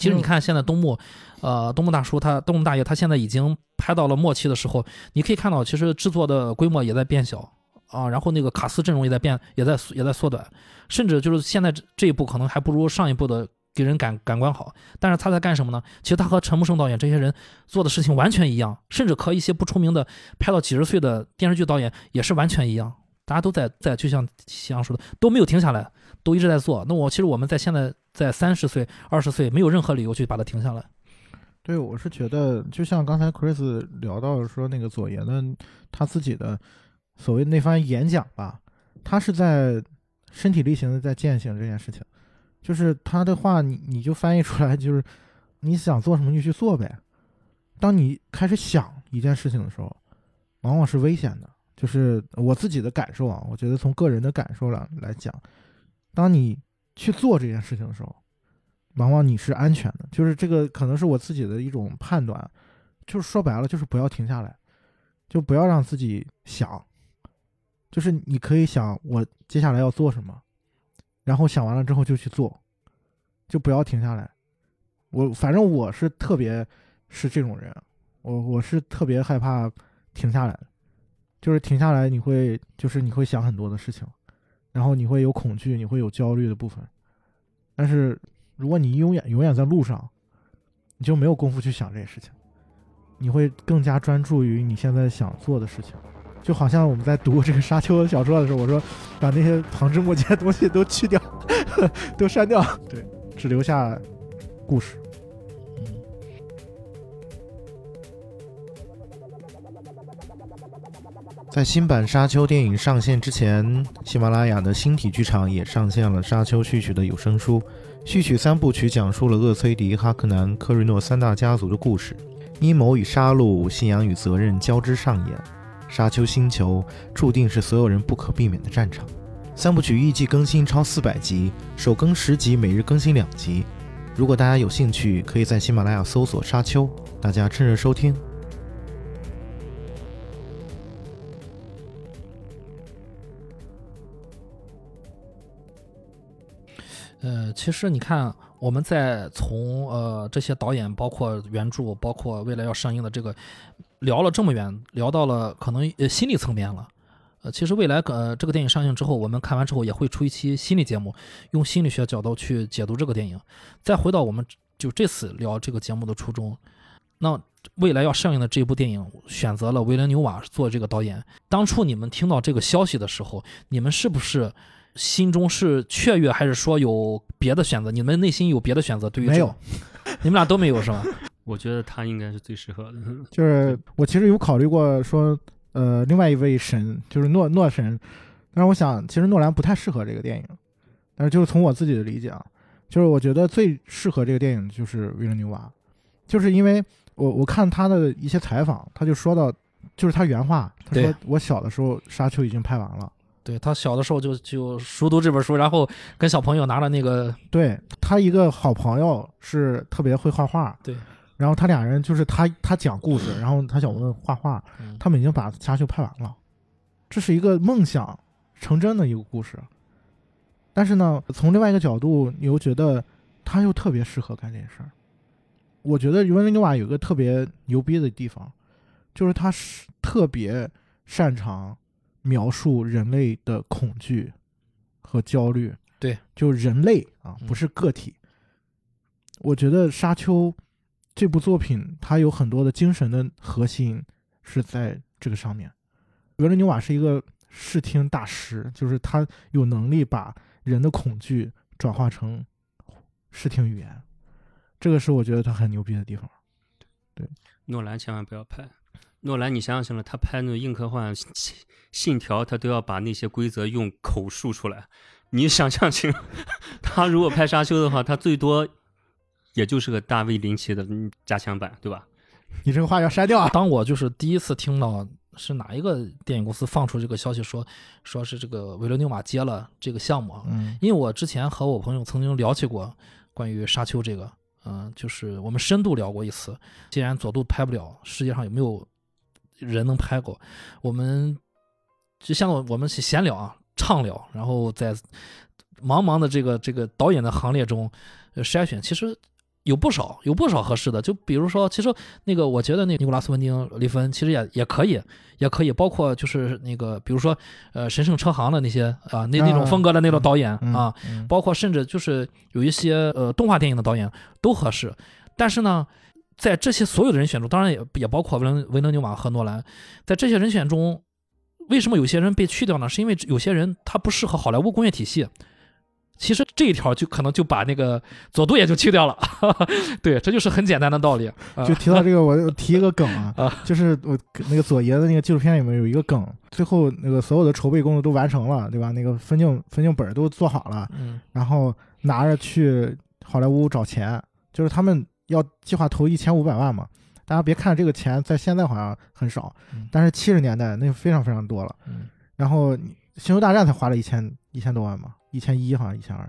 其实你看现在东木，呃，东木大叔他东木大爷他现在已经拍到了末期的时候，你可以看到其实制作的规模也在变小啊，然后那个卡斯阵容也在变，也在也在缩短，甚至就是现在这这一部可能还不如上一部的给人感感官好。但是他在干什么呢？其实他和陈木胜导演这些人做的事情完全一样，甚至和一些不出名的拍到几十岁的电视剧导演也是完全一样。大家都在在，就像夕阳说的，都没有停下来，都一直在做。那我其实我们在现在在三十岁、二十岁，没有任何理由去把它停下来。对，我是觉得，就像刚才 Chris 聊到说那个左爷的他自己的所谓那番演讲吧，他是在身体力行的在践行这件事情，就是他的话你你就翻译出来就是你想做什么就去做呗。当你开始想一件事情的时候，往往是危险的。就是我自己的感受啊，我觉得从个人的感受来来讲，当你去做这件事情的时候，往往你是安全的。就是这个可能是我自己的一种判断，就是说白了就是不要停下来，就不要让自己想，就是你可以想我接下来要做什么，然后想完了之后就去做，就不要停下来。我反正我是特别是这种人，我我是特别害怕停下来。就是停下来，你会就是你会想很多的事情，然后你会有恐惧，你会有焦虑的部分。但是如果你永远永远在路上，你就没有功夫去想这些事情，你会更加专注于你现在想做的事情。就好像我们在读这个沙丘小说的时候，我说把那些旁枝末节的东西都去掉，都删掉，对，只留下故事。在新版《沙丘》电影上线之前，喜马拉雅的星体剧场也上线了《沙丘》序曲的有声书。序曲三部曲讲述了厄崔迪、哈克南、科瑞诺三大家族的故事，阴谋与杀戮、信仰与责任交织上演。沙丘星球注定是所有人不可避免的战场。三部曲预计更新超四百集，首更十集，每日更新两集。如果大家有兴趣，可以在喜马拉雅搜索《沙丘》，大家趁热收听。呃，其实你看，我们在从呃这些导演，包括原著，包括未来要上映的这个，聊了这么远，聊到了可能呃心理层面了。呃，其实未来呃这个电影上映之后，我们看完之后也会出一期心理节目，用心理学角度去解读这个电影。再回到我们就这次聊这个节目的初衷，那未来要上映的这部电影选择了维伦纽瓦做这个导演。当初你们听到这个消息的时候，你们是不是？心中是雀跃，还是说有别的选择？你们内心有别的选择？对于没有，你们俩都没有是吗？我觉得他应该是最适合的。就是我其实有考虑过说，呃，另外一位神就是诺诺神，但是我想其实诺兰不太适合这个电影。但是就是从我自己的理解啊，就是我觉得最适合这个电影就是维伦纽瓦，就是因为我我看他的一些采访，他就说到就是他原话，他说我小的时候《沙丘》已经拍完了。对他小的时候就就熟读这本书，然后跟小朋友拿着那个对他一个好朋友是特别会画画，对，然后他俩人就是他他讲故事，然后他小问画画，嗯他们已经把《沙丘》拍完了，这是一个梦想成真的一个故事。但是呢，从另外一个角度，你又觉得他又特别适合干这件事儿。我觉得尤文纽瓦有个特别牛逼的地方，就是他是特别擅长描述人类的恐惧和焦虑。对，就人类啊，嗯不是个体。我觉得《沙丘》这部作品，它有很多的精神的核心是在这个上面。格伦纽瓦是一个视听大师，就是他有能力把人的恐惧转化成视听语言，这个是我觉得他很牛逼的地方。对诺兰千万不要拍。诺兰，你想想了，他拍那个硬科幻信信条，他都要把那些规则用口述出来。你想象清，他如果拍沙丘的话，他最多也就是个大卫林奇的嗯加强版，对吧？你这个话要删掉啊！当我就是第一次听到是哪一个电影公司放出这个消息说，说是这个维伦纽瓦接了这个项目啊，嗯因为我之前和我朋友曾经聊起过关于沙丘这个，嗯、就是我们深度聊过一次。既然佐渡拍不了，世界上有没有人能拍过？我们就像我们闲聊啊，畅聊，然后在茫茫的这个这个导演的行列中呃筛选，其实有不少有不少合适的。就比如说，其实那个我觉得那个尼古拉斯温丁利芬其实也也可以，也可以，包括就是那个比如说呃神圣车行的那些啊那那种啊风格的那种导演嗯啊，嗯包括甚至就是有一些呃动画电影的导演都合适，但是呢，在这些所有的人选中，当然也也包括维伦维伦纽瓦和诺兰，在这些人选中，为什么有些人被去掉呢？是因为有些人他不适合好莱坞工业体系。其实这一条就可能就把那个佐渡也就去掉了，对，这就是很简单的道理。啊就提到这个，我就提一个梗啊啊，就是我那个佐爷的那个纪录片里面有一个梗，最后那个所有的筹备工作都完成了，对吧？那个分镜分镜本儿都做好了，嗯然后拿着去好莱坞找钱，就是他们要计划投一千五百万嘛。大家别看这个钱在现在好像很少嗯，但是七十年代那非常非常多了。嗯。然后《星球大战》才花了一千一千多万嘛，一千一好像一千二，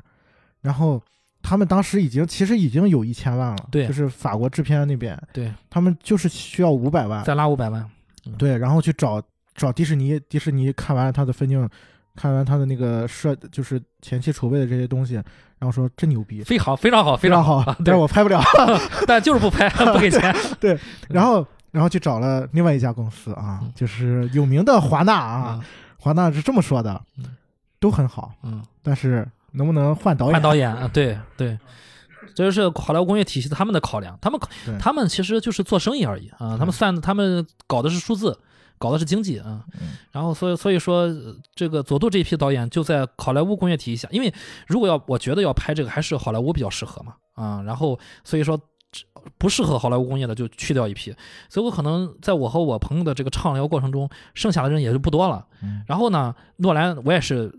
然后他们当时已经其实已经有一千万了，对。就是法国制片那边，对，他们就是需要五百万，再拉五百万，对，然后去找找迪士尼，迪士尼看完了他的分镜，看完他的那个设，就是前期筹备的这些东西，然后说真牛逼，非常非常好，非常好，但是，我拍不了，但就是不拍，不给钱。对然后然后去找了另外一家公司啊嗯，就是有名的华纳啊，嗯。华纳是这么说的嗯，都很好，嗯，但是能不能换导演？换导演啊，对 对，这就是好莱坞工业体系他们的考量，他们他们其实就是做生意而已啊，他们算他们搞的是数字，搞的是经济啊，嗯然后所以所以说呃这个佐渡这一批导演就在好莱坞工业体系下，因为如果要我觉得要拍这个还是好莱坞比较适合嘛啊，然后所以说。不适合好莱坞工业的就去掉一批，所以我可能在我和我朋友的这个畅聊过程中，剩下的人也就不多了。嗯然后呢，诺兰我也是，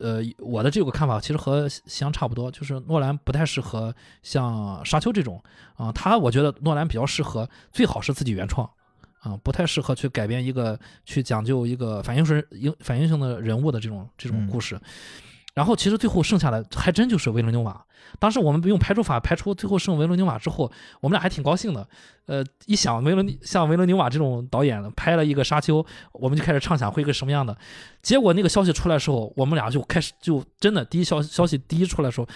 呃，我的这个看法其实和西洋差不多，就是诺兰不太适合像沙丘这种啊、他我觉得诺兰比较适合，最好是自己原创啊、不太适合去改编一个去讲究一个反应性应反应性的人物的这种这种嗯故事。然后其实最后剩下的还真就是维伦纽瓦。当时我们用排除法排除最后剩维伦纽瓦之后，我们俩还挺高兴的。呃，一想维伦像维伦纽瓦这种导演拍了一个沙丘，我们就开始畅想会一个什么样的。结果那个消息出来的时候，我们俩就开始就真的第一消消息第一出来的时候，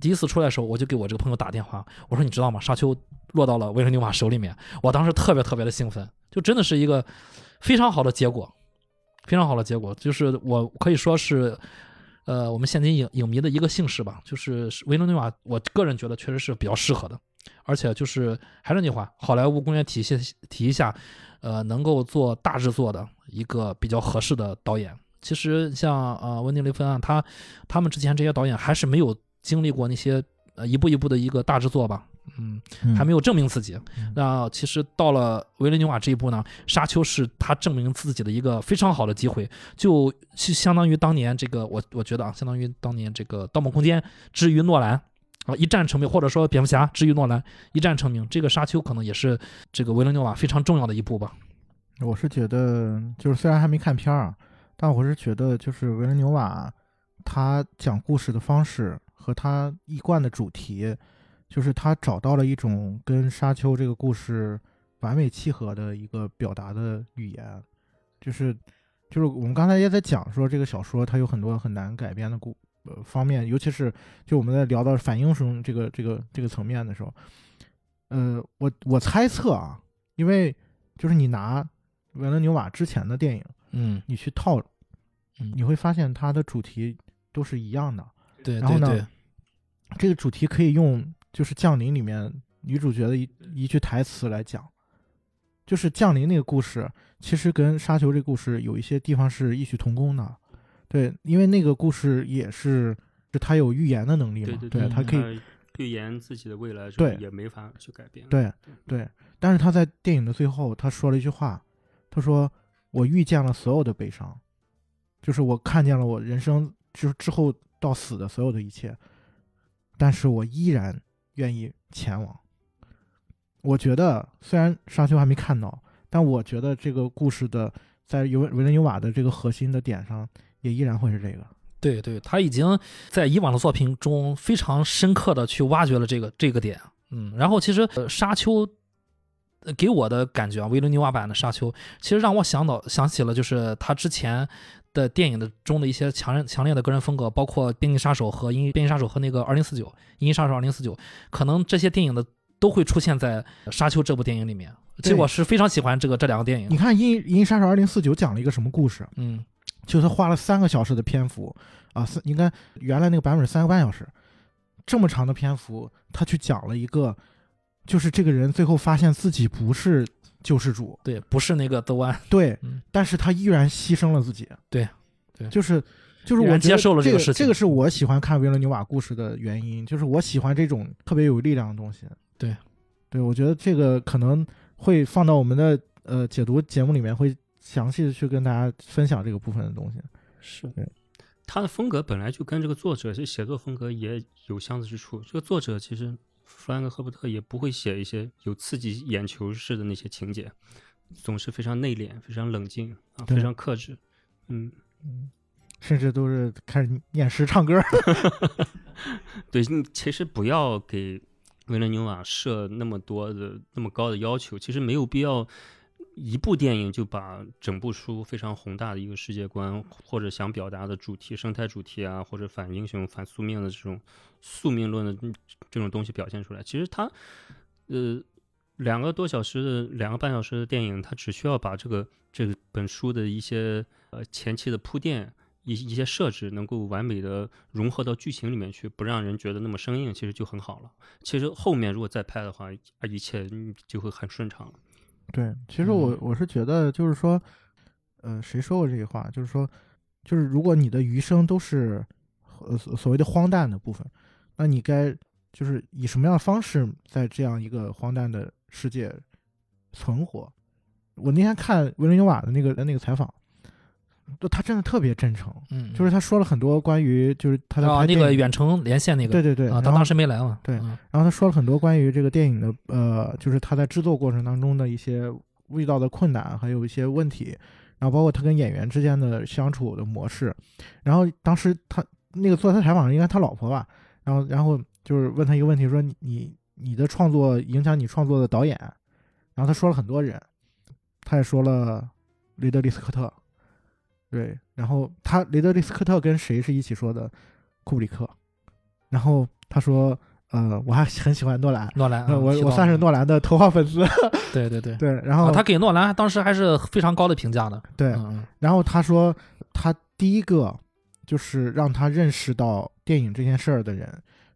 第一次出来的时候，我就给我这个朋友打电话，我说你知道吗？沙丘落到了维伦纽瓦手里面，我当时特别特别的兴奋，就真的是一个非常好的结果，非常好的结果，就是我可以说是。呃，我们现今影影迷的一个幸事吧，就是维伦纽瓦，我个人觉得确实是比较适合的，而且就是还是那句话，好莱坞工业体系体系下，呃，能够做大制作的一个比较合适的导演。其实像呃温蒂雷芬啊，他他们之前这些导演还是没有经历过那些呃一步一步的一个大制作吧，嗯，还没有证明自己。嗯那其实到了维伦纽瓦这一步呢，沙丘是他证明自己的一个非常好的机会，就相当于当年这个我我觉得啊，相当于当年这个《盗梦空间》之于诺兰。啊，一战成名，或者说蝙蝠侠之于诺兰一战成名，这个沙丘可能也是这个维伦纽瓦非常重要的一步吧。我是觉得，就是虽然还没看片儿啊，但我是觉得，就是维伦纽瓦他讲故事的方式和他一贯的主题，就是他找到了一种跟《沙丘》这个故事完美契合的一个表达的语言，就是就是我们刚才也在讲说，这个小说它有很多很难改编的故呃方面，尤其是就我们在聊到反英雄这个这个这个层面的时候，呃，我我猜测啊，因为就是你拿维伦纽瓦之前的电影，嗯。你去套，嗯。你会发现它的主题都是一样的。对。然后呢对对，这个主题可以用就是《降临》里面女主角的一一句台词来讲，就是《降临》那个故事，其实跟《沙丘》这个故事有一些地方是异曲同工的。对，因为那个故事也是，是它有预言的能力嘛，对对，它可以以预言自己的未来，对也没法去改变。对对，但是他在电影的最后，他说了一句话，他说：“我遇见了所有的悲伤，就是我看见了我人生就是之后到死的所有的一切，但是我依然愿意前往。”我觉得虽然沙丘还没看到，但我觉得这个故事的在维维伦纽瓦的这个核心的点上，也依然会是这个。对对，他已经在以往的作品中非常深刻的去挖掘了这个这个点，嗯，然后其实、呃、沙丘给我的感觉啊，维伦纽瓦版的沙丘，其实让我想到想起了就是他之前的电影的中的一些强强烈的个人风格，包括《边境杀手》和《银边境杀手》和那个二零四九《银翼杀手二零四九》，可能这些电影的都会出现在《沙丘》这部电影里面。其实对我是非常喜欢这个这两个电影，你看《银银翼杀手二零四九》讲了一个什么故事？嗯就是他花了三个小时的篇幅啊，三应该原来那个版本是三个半小时，这么长的篇幅，他去讲了一个，就是这个人最后发现自己不是救世主，对，不是那个 The One，对，嗯。但是他依然牺牲了自己，对对。就是就是我接受了这这个事情。这个是我喜欢看维伦纽瓦故事的原因，就是我喜欢这种特别有力量的东西。对，对我觉得这个可能会放到我们的呃解读节目里面，会详细的去跟大家分享这个部分的东西。是。对。他的风格本来就跟这个作者这写作风格也有相似之处。这个作者其实弗兰克·赫伯特也不会写一些有刺激眼球式的那些情节，总是非常内敛、非常冷静啊，非常克制。嗯，甚至都是开始念诗唱歌。对，你其实不要给维伦纽瓦设那么多的那么高的要求，其实没有必要一部电影就把整部书非常宏大的一个世界观或者想表达的主题、生态主题啊，或者反英雄、反宿命的这种宿命论的这种东西表现出来。其实它，呃，两个多小时的、两个半小时的电影，它只需要把这个这本书的一些呃前期的铺垫。一一些设置能够完美的融合到剧情里面去，不让人觉得那么生硬，其实就很好了。其实后面如果再拍的话，啊，一切就会很顺畅了。对，其实我嗯我是觉得，就是说，呃，谁说过这句话？就是说，就是如果你的余生都是呃所所谓的荒诞的部分，那你该就是以什么样的方式在这样一个荒诞的世界存活？我那天看维伦纽瓦的那个那个采访，就他真的特别真诚，嗯，就是他说了很多关于就是他在啊那个远程连线那个，对对对，啊，他当时没来嘛，对嗯。然后他说了很多关于这个电影的，呃，就是他在制作过程当中的一些遇到的困难，还有一些问题，然后包括他跟演员之间的相处的模式。然后当时他那个做他采访的应该他老婆吧，然后然后就是问他一个问题，说你你你的创作影响你创作的导演，然后他说了很多人，他也说了雷德利·斯科特，对，然后他雷德利·斯科特跟谁是一起说的？库布里克，然后他说。呃，我还很喜欢诺兰，诺兰，呃我我算是诺兰的头号粉丝。对对对，对，然后、啊，他给诺兰当时还是非常高的评价的，对，嗯然后他说他第一个就是让他认识到电影这件事儿的人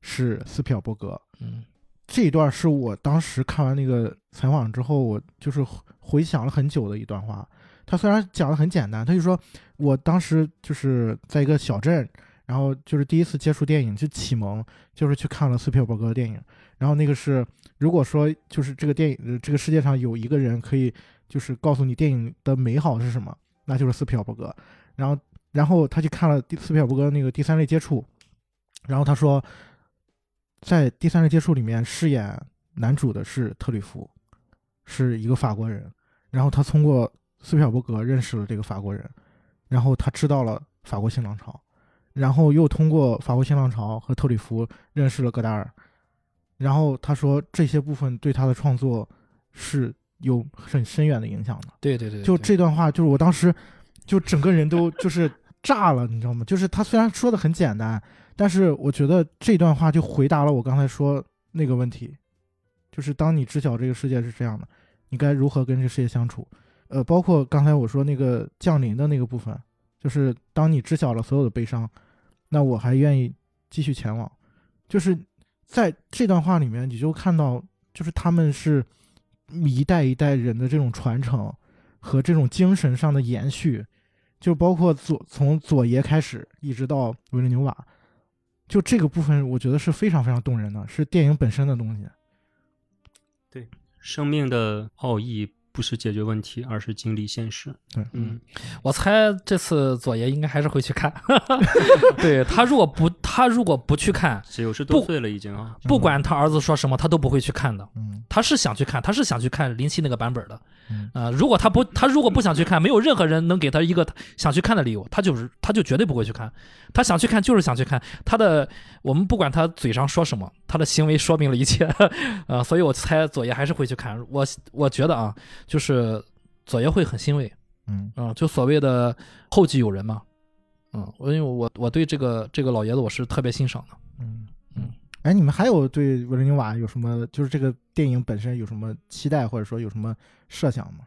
是斯皮尔伯格。嗯这一段是我当时看完那个采访之后，我就是回回想了很久的一段话。他虽然讲的很简单，他就说我当时就是在一个小镇。然后就是第一次接触电影，就启蒙，就是去看了斯皮尔伯格的电影。然后那个是，如果说就是这个电影，这个世界上有一个人可以，就是告诉你电影的美好是什么，那就是斯皮尔伯格。然后，然后他去看了第斯皮尔伯格那个第三类接触，然后他说，在第三类接触里面饰演男主的是特吕弗，是一个法国人。然后他通过斯皮尔伯格认识了这个法国人，然后他知道了法国新浪潮，然后又通过法国新浪潮和特里弗认识了戈达尔，然后他说这些部分对他的创作是有很深远的影响的。对对对，就这段话，就是我当时就整个人都就是炸了，你知道吗？就是他虽然说的很简单，但是我觉得这段话就回答了我刚才说那个问题，就是当你知晓这个世界是这样的，你该如何跟这个世界相处？呃，包括刚才我说那个降临的那个部分，就是当你知晓了所有的悲伤，那我还愿意继续前往。就是在这段话里面，你就看到，就是他们是一代一代人的这种传承和这种精神上的延续，就包括左从左爷开始，一直到维伦纽瓦，就这个部分，我觉得是非常非常动人的，是电影本身的东西。对生命的奥义不是解决问题，而是经历现实。对嗯，我猜这次左爷应该还是会去看。对他如果不他如果不去看，九十多不岁了已经啊。不管他儿子说什么，他都不会去看的。嗯他是想去看，他是想去看林夕那个版本的。嗯呃，如果他不，他如果不想去看，没有任何人能给他一个想去看的理由，他就是他就绝对不会去看。他想去看就是想去看。他的我们不管他嘴上说什么，他的行为说明了一切。呃，所以我猜左爷还是会去看。我我觉得啊，就是左爷会很欣慰。嗯嗯，就所谓的后继有人嘛。嗯，我因为我我对这个这个老爷子我是特别欣赏的。嗯嗯。哎，你们还有对维伦纽瓦有什么，就是这个电影本身有什么期待，或者说有什么设想吗？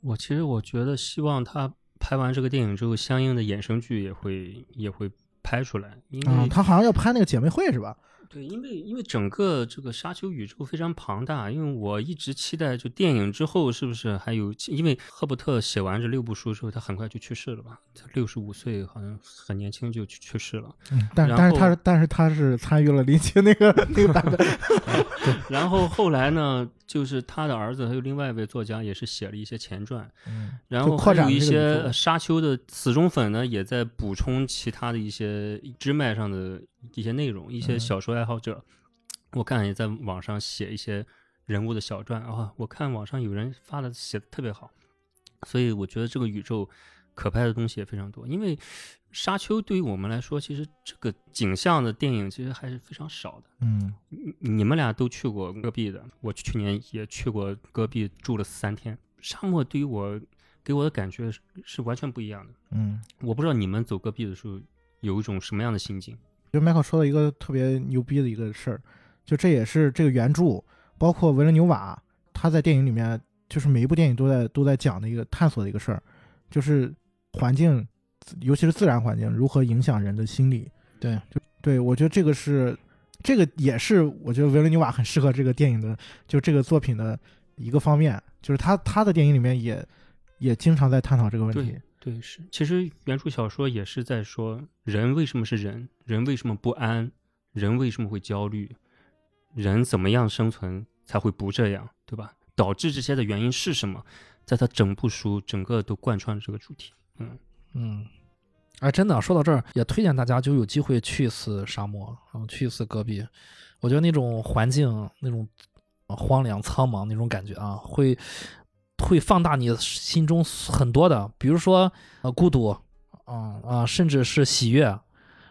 我其实我觉得希望他拍完这个电影之后，相应的衍生剧也会也会拍出来，因为、啊、他好像要拍那个姐妹会是吧？对，因为因为整个这个沙丘宇宙非常庞大，因为我一直期待，就电影之后是不是还有？因为赫伯特写完这六部书之后，他很快就去世了吧？他六十五岁，好像很年轻就去去世了。嗯，但但是他是但是他是参与了林奇那个那个版本。然后后来呢，就是他的儿子还有另外一位作家也是写了一些前传，嗯，然后还有一些沙丘的死忠粉呢，也在补充其他的一些支脉上的一些内容。一些嗯小说爱好者，我看也在网上写一些人物的小传啊，我看网上有人发的写的特别好，所以我觉得这个宇宙可拍的东西也非常多。因为沙丘对于我们来说，其实这个景象的电影其实还是非常少的。嗯你你们俩都去过戈壁的，我去年也去过戈壁，住了三天。沙漠对于我给我的感觉是是完全不一样的。嗯，我不知道你们走戈壁的时候有一种什么样的心境。就迈克说的一个特别牛逼的一个事儿，就这也是这个原著，包括维伦纽瓦他在电影里面，就是每一部电影都在都在讲的一个探索的一个事儿，就是环境，尤其是自然环境如何影响人的心理。对，就对我觉得这个是，这个也是我觉得维伦纽瓦很适合这个电影的，就这个作品的一个方面，就是他他的电影里面也也经常在探讨这个问题对。是。其实原著小说也是在说人为什么是人，人为什么不安，人为什么会焦虑，人怎么样生存才会不这样，对吧？导致这些的原因是什么？在他整部书整个都贯穿这个主题。嗯，嗯，哎，真的说到这儿，也推荐大家就有机会去一次沙漠，然后去一次戈壁。我觉得那种环境，那种荒凉苍茫那种感觉啊，会会放大你心中很多的，比如说呃孤独，啊、啊、甚至是喜悦，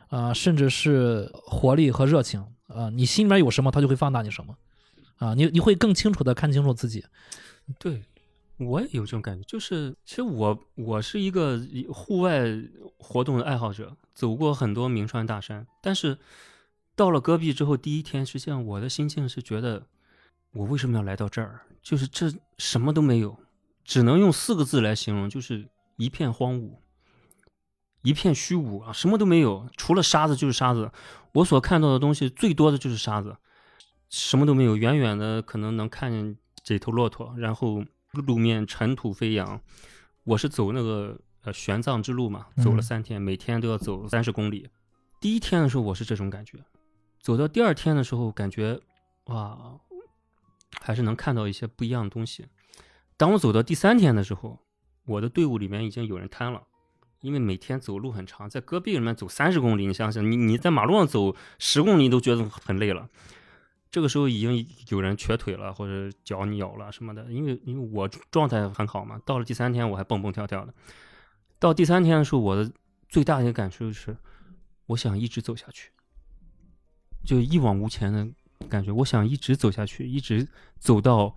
啊、甚至是活力和热情，啊、你心里面有什么，它就会放大你什么，啊、你你会更清楚的看清楚自己。对，我也有这种感觉，就是其实我我是一个户外活动的爱好者，走过很多名川大山，但是到了戈壁之后，第一天，实际上我的心境是觉得，我为什么要来到这儿？就是这什么都没有，只能用四个字来形容，就是一片荒芜，一片虚无啊，什么都没有，除了沙子就是沙子。我所看到的东西最多的就是沙子，什么都没有，远远的可能能看见几头骆驼，然后路面尘土飞扬。我是走那个呃玄奘之路嘛，走了嗯三天，每天都要走三十公里。第一天的时候我是这种感觉，走到第二天的时候，感觉哇，还是能看到一些不一样的东西。当我走到第三天的时候，我的队伍里面已经有人瘫了，因为每天走路很长，在戈壁里面走三十公里，你想想，你你在马路上走十公里都觉得很累了。这个时候已经有人瘸腿了，或者脚扭了什么的。因为因为我状态很好嘛，到了第三天我还蹦蹦跳跳的。到第三天的时候，我的最大的一个感受是，我想一直走下去，就一往无前的感觉。我想一直走下去，一直走到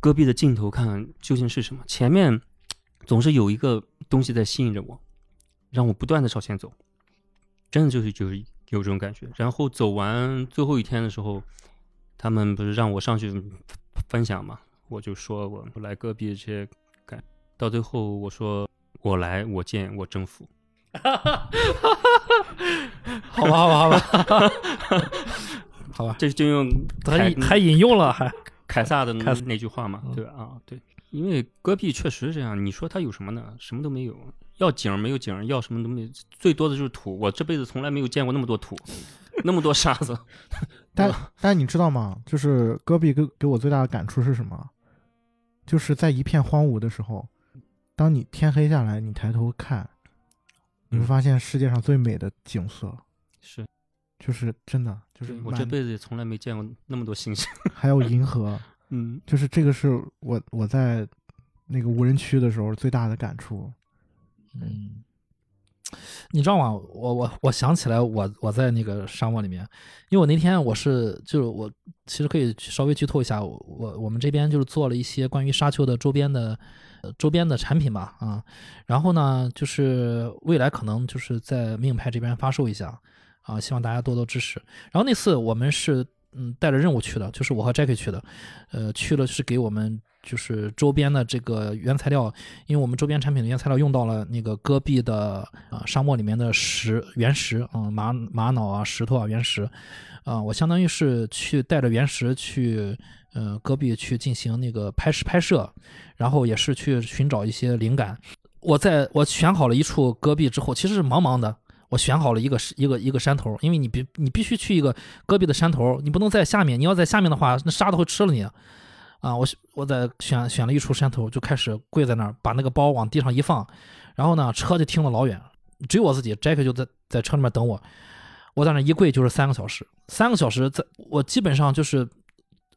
戈壁的尽头，看看究竟是什么。前面总是有一个东西在吸引着我，让我不断的朝前走。真的就是就是有这种感觉。然后走完最后一天的时候。他们不是让我上去分享嘛？我就说我来戈壁这些感，到最后我说我来我见我征服。好吧，好吧，好吧，好吧，这就用还还引用了还凯撒的凯那句话嘛？对吧啊，对，因为戈壁确实是这样。你说它有什么呢？什么都没有，要景没有景，要什么都没有，最多的就是土。我这辈子从来没有见过那么多土，那么多沙子。但但你知道吗？就是戈壁给给我最大的感触是什么？就是在一片荒芜的时候，当你天黑下来，你抬头看，你会发现世界上最美的景色是，就是真的，就是我这辈子也从来没见过那么多星星，还有银河，嗯，就是这个是我我在那个无人区的时候最大的感触，嗯。你知道吗？我我我想起来，我我在那个沙漠里面，因为我那天我是就是我其实可以稍微剧透一下，我我们这边就是做了一些关于沙丘的周边的周边的产品吧，啊，然后呢，就是未来可能就是在命派这边发售一下，啊，希望大家多多支持。然后那次我们是嗯带着任务去的，就是我和 Jackie 去的，呃，去了是给我们。就是周边的这个原材料，因为我们周边产品的原材料用到了那个戈壁的啊沙漠里面的石原石啊玛玛瑙啊石头啊原石，啊我相当于是去带着原石去呃戈壁去进行那个拍摄拍摄，然后也是去寻找一些灵感。我在我选好了一处戈壁之后，其实是茫茫的，我选好了一个一个一个山头，因为你必你必须去一个戈壁的山头，你不能在下面，你要在下面的话，那沙子会吃了你。啊，我我在选选了一处山头，就开始跪在那儿，把那个包往地上一放，然后呢，车就停了老远，只有我自己，Jack 就在在车里面等我。我在那一跪就是三个小时，三个小时，在我基本上就是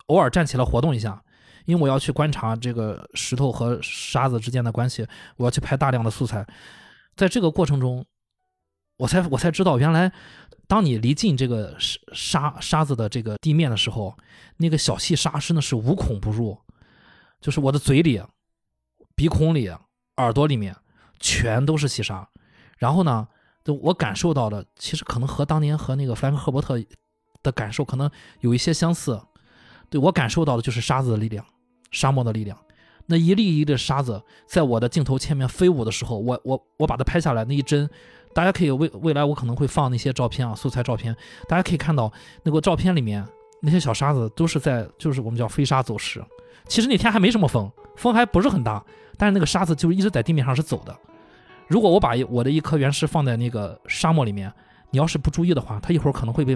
偶尔站起来活动一下，因为我要去观察这个石头和沙子之间的关系，我要去拍大量的素材。在这个过程中，我才我才知道，原来当你离近这个沙沙子的这个地面的时候。那个小细沙真的是无孔不入，就是我的嘴里、鼻孔里、耳朵里面全都是细沙。然后呢，就我感受到的，其实可能和当年和那个弗兰克·赫伯特的感受可能有一些相似。对我感受到的就是沙子的力量，沙漠的力量。那一粒一粒沙子在我的镜头前面飞舞的时候，我我我把它拍下来，那一帧，大家可以未未来我可能会放那些照片啊，素材照片，大家可以看到那个照片里面。那些小沙子都是在，就是我们叫飞沙走石。其实那天还没什么风，风还不是很大，但是那个沙子就是一直在地面上是走的。如果我把我的一颗原石放在那个沙漠里面，你要是不注意的话，它一会儿可能会被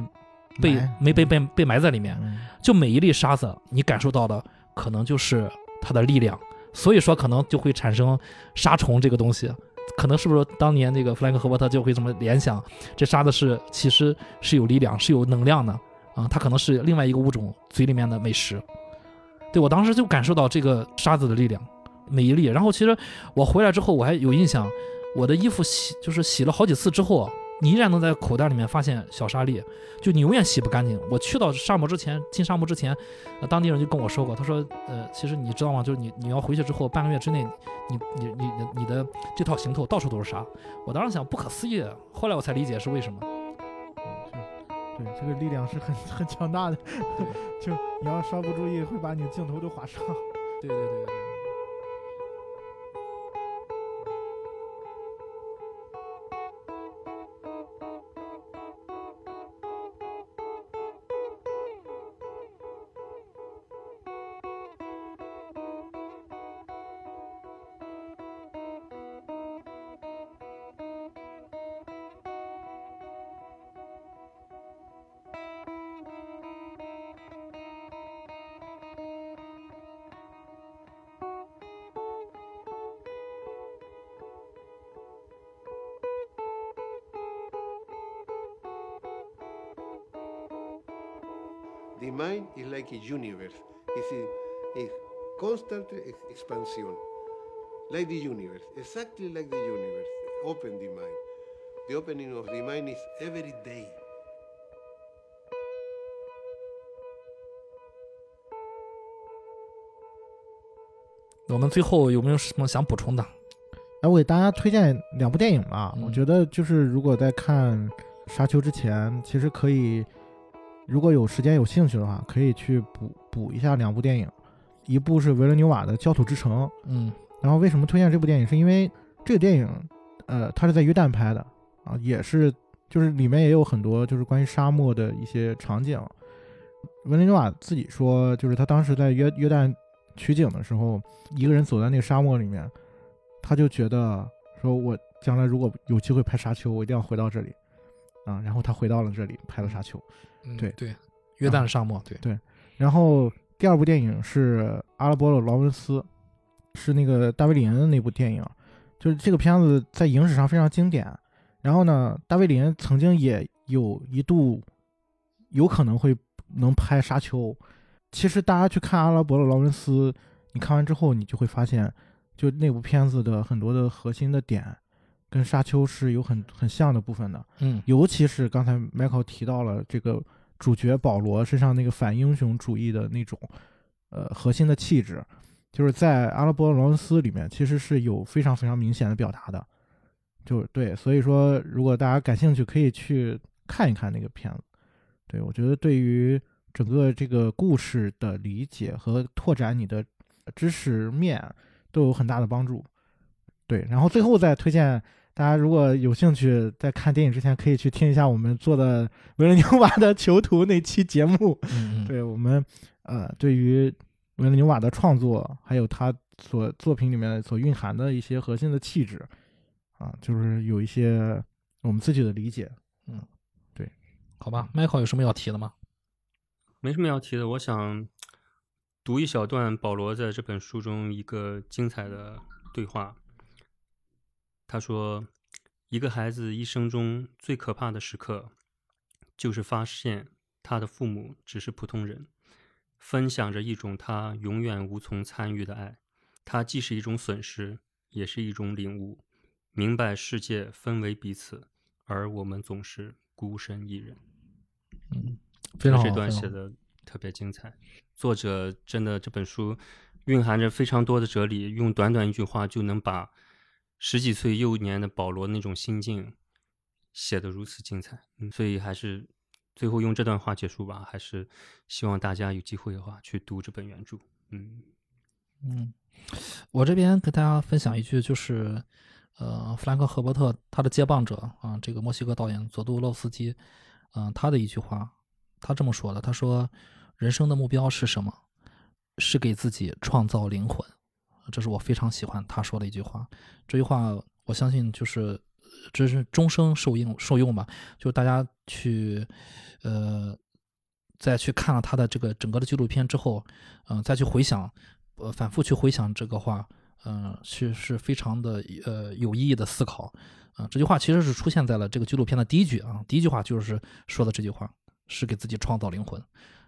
被没被被被埋在里面。就每一粒沙子，你感受到的可能就是它的力量，所以说可能就会产生沙虫这个东西。可能是不是当年那个弗兰克·赫伯特就会这么联想，这沙子是其实是有力量，是有能量的。啊，它可能是另外一个物种嘴里面的美食。对我当时就感受到这个沙子的力量，每一粒。然后其实我回来之后我还有印象，我的衣服洗就是洗了好几次之后，你依然能在口袋里面发现小沙粒，就你永远洗不干净。我去到沙漠之前，进沙漠之前，当地人就跟我说过，他说，呃，其实你知道吗？就是你你要回去之后半个月之内，你你你你你的这套行头到处都是沙。我当时想不可思议，后来我才理解是为什么。对，这个力量是很很强大的，就你要稍不注意，会把你的镜头都划伤。对对对对。is like a universe. It's a, a constant ex- expansion, like the universe, exactly like the universe. Open the mind. The opening of the mind is every day. 我们最后有没有什么想补充的？哎，我给大家推荐两部电影吧。嗯我觉得就是如果在看《沙丘》之前，其实可以， 如果有时间有兴趣的话，可以去补补一下两部电影。一部是维伦纽瓦的《焦土之城》，嗯然后为什么推荐这部电影？是因为这个电影，呃，它是在约旦拍的啊，也是就是里面也有很多就是关于沙漠的一些场景。维伦纽瓦自己说，就是他当时在约约旦取景的时候，一个人走在那个沙漠里面，他就觉得说，我将来如果有机会拍沙丘，我一定要回到这里啊。然后他回到了这里拍了沙丘。嗯对对，约旦的沙漠，对对，然后第二部电影是《阿拉伯的劳伦斯》，是那个大卫林恩的那部电影，就是这个片子在影史上非常经典。然后呢，大卫林恩曾经也有一度有可能会能拍《沙丘》。其实大家去看《阿拉伯的劳伦斯》，你看完之后，你就会发现，就那部片子的很多的核心的点，跟《沙丘》是有很很像的部分的。嗯尤其是刚才 Michael 提到了这个主角保罗身上那个反英雄主义的那种呃核心的气质，就是在阿拉伯劳伦斯里面其实是有非常非常明显的表达的，就对，所以说如果大家感兴趣，可以去看一看那个片子。对我觉得对于整个这个故事的理解和拓展你的知识面都有很大的帮助。对，然后最后再推荐大家如果有兴趣，在看电影之前可以去听一下我们做的维伦纽瓦的囚徒那期节目。嗯嗯，对我们呃，对于维伦纽瓦的创作，还有他所作品里面所蕴含的一些核心的气质啊，就是有一些我们自己的理解。嗯，对好吧，Michael 有什么要提的吗？没什么要提的，我想读一小段保罗在这本书中一个精彩的对话。他说：“一个孩子一生中最可怕的时刻，就是发现他的父母只是普通人，分享着一种他永远无从参与的爱。它既是一种损失，也是一种领悟，明白世界分为彼此，而我们总是孤身一人。”嗯，非常好，这段写的特别精彩。作者真的这本书蕴含着非常多的哲理，用短短一句话就能把十几岁幼年的保罗那种心境写得如此精彩。嗯，所以还是最后用这段话结束吧。还是希望大家有机会的话去读这本原著。嗯，嗯，我这边跟大家分享一句，就是呃，弗兰克·赫伯特他的接棒者啊，这个墨西哥导演佐杜洛斯基，嗯、他的一句话，他这么说的，他说：“人生的目标是什么？是给自己创造灵魂。”这是我非常喜欢他说的一句话。这句话，我相信就是这是终生受用受用吧。就是大家去呃，再去看了他的这个整个的纪录片之后，嗯、再去回想，呃，反复去回想这个话，嗯、是是非常的呃有意义的思考。啊、这句话其实是出现在了这个纪录片的第一句啊，第一句话就是说的这句话，是给自己创造灵魂。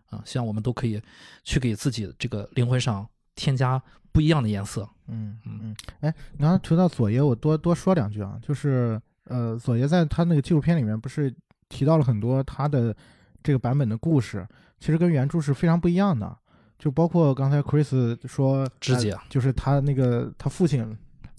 啊，希望我们都可以去给自己这个灵魂上添加不一样的颜色。嗯嗯嗯，哎，你刚才提到佐爷，我多多说两句啊，就是呃，佐爷在他那个纪录片里面不是提到了很多他的这个版本的故事，其实跟原著是非常不一样的，就包括刚才 Chris 说就是他那个他父亲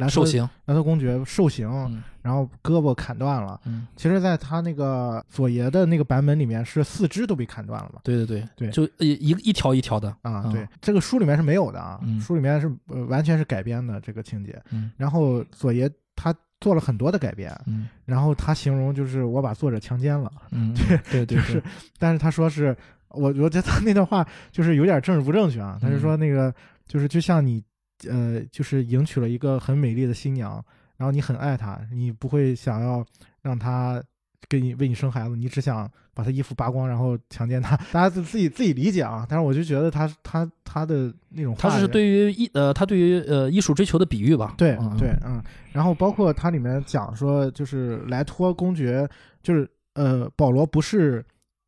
受刑，兰特公爵受刑，嗯然后胳膊砍断了。嗯，其实，在他那个佐爷的那个版本里面，是四肢都被砍断了嘛？对对对对就一一一条一条的啊，嗯对，这个书里面是没有的啊，嗯书里面是呃完全是改编的这个情节。嗯然后佐爷他做了很多的改编，嗯然后他形容就是我把作者强奸了，嗯，对对对，就是但是他说是我我觉得他那段话就是有点政治不正确啊，他是嗯说那个就是就像你呃就是迎娶了一个很美丽的新娘，然后你很爱她，你不会想要让她给你为你生孩子，你只想把她衣服扒光然后强奸她，大家自自己自己理解啊，但是我就觉得他他他的那种话他是对于艺呃，他对于呃艺术追求的比喻吧？对嗯。对，嗯，然后包括它里面讲说，就是莱托公爵，就是呃，保罗不是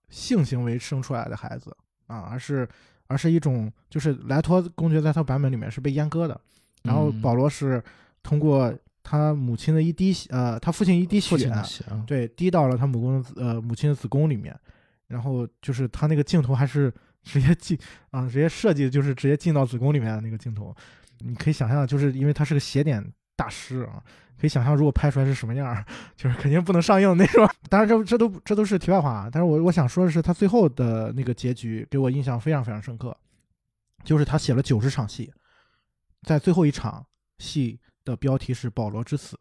性行为生出来的孩子，啊，而是而是一种就是莱托公爵在他版本里面是被阉割的，然后嗯。保罗是通过他母亲的一滴血，呃，他父亲一滴血对，滴到了他母宫的呃母亲的子宫里面，然后就是他那个镜头还是 直接进啊，直接设计就是直接进到子宫里面的那个镜头，你可以想象，就是因为它是个斜点大师啊，可以想象如果拍出来是什么样儿，就是肯定不能上映那种。当然这这都这都是题外话啊，但是我我想说的是，他最后的那个结局给我印象非常非常深刻，就是他写了九十场戏，在最后一场戏的标题是保罗之死，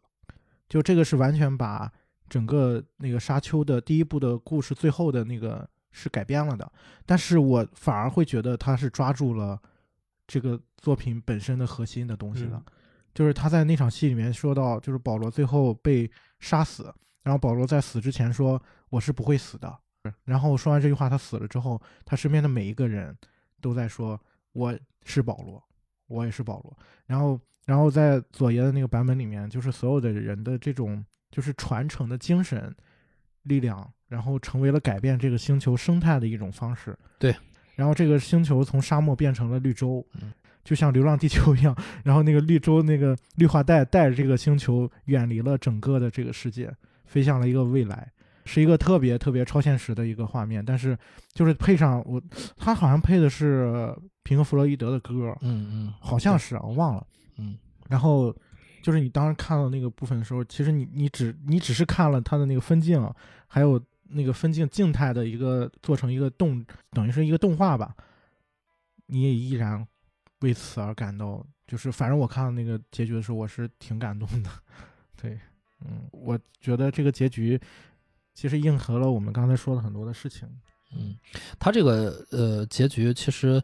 就这个是完全把整个那个沙丘的第一部的故事最后的那个是改编了的，但是我反而会觉得他是抓住了这个作品本身的核心的东西了，嗯就是他在那场戏里面说到，就是保罗最后被杀死，然后保罗在死之前说我是不会死的，然后说完这句话他死了之后，他身边的每一个人都在说我是保罗，我也是保罗，然后然后在左爷的那个版本里面，就是所有的人的这种就是传承的精神力量，然后成为了改变这个星球生态的一种方式。对，然后这个星球从沙漠变成了绿洲，嗯就像《流浪地球》一样，然后那个绿洲那个绿化带带着这个星球远离了整个的这个世界，飞向了一个未来。是一个特别特别超现实的一个画面，但是就是配上我，他好像配的是平克·弗洛伊德的歌，嗯嗯，好像是啊，我忘了。嗯然后就是你当时看到那个部分的时候，其实你你只你只是看了它的那个分镜，还有那个分镜静态的一个做成一个动，等于是一个动画吧，你也依然为此而感到，就是反正我看到那个结局的时候，我是挺感动的。对，嗯，我觉得这个结局其实应和了我们刚才说的很多的事情。嗯，他这个呃结局其实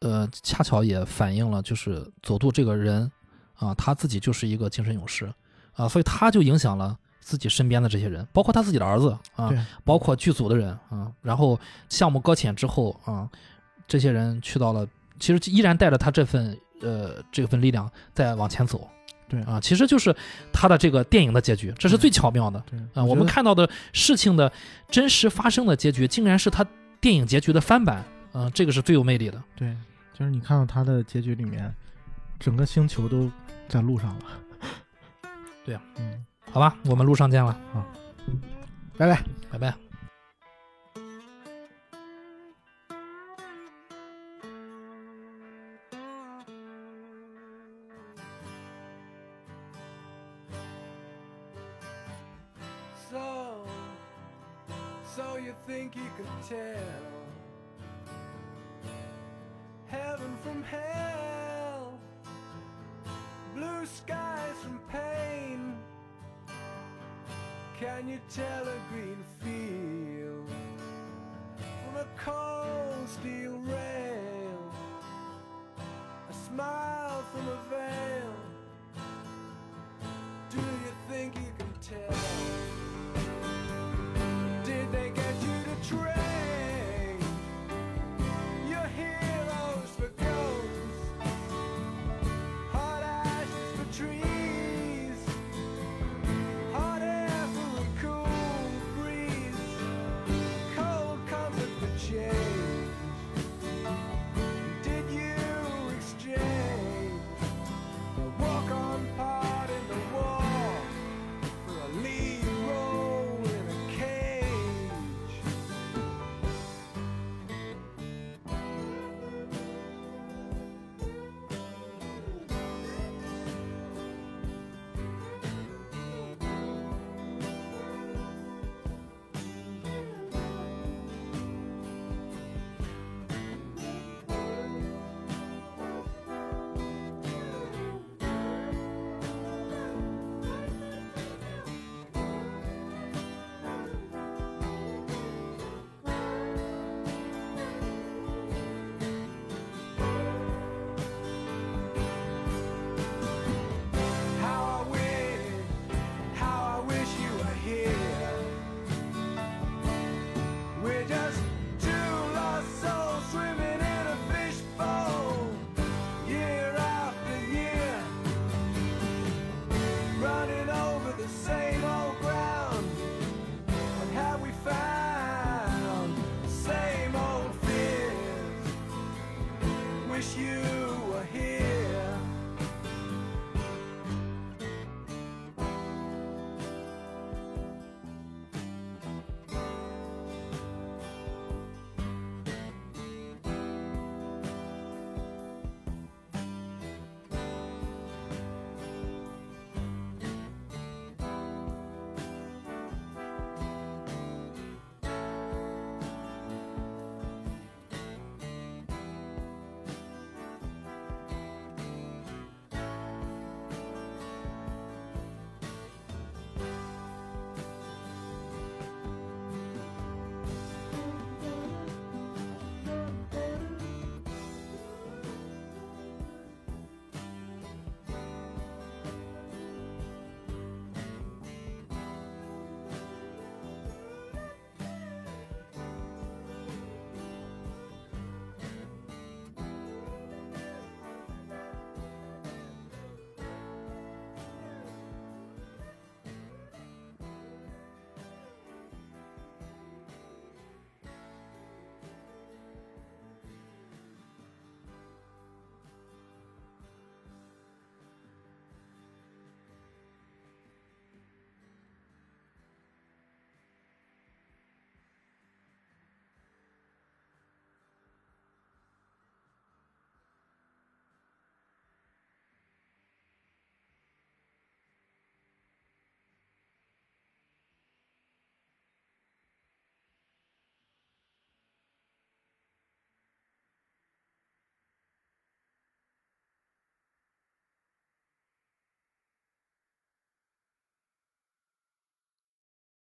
呃恰巧也反映了，就是佐渡这个人啊，他自己就是一个精神勇士啊，所以他就影响了自己身边的这些人，包括他自己的儿子啊，包括剧组的人啊。然后项目搁浅之后啊，这些人去到了，其实依然带着他这份呃这份力量在往前走。对啊，其实就是他的这个电影的结局，这是最巧妙的。对啊，我们看到的事情的真实发生的结局，竟然是他电影结局的翻版，啊，这个是最有魅力的。对，就是你看到他的结局里面，整个星球都在路上了。对啊，嗯，好吧，我们路上见了啊，拜拜。拜拜。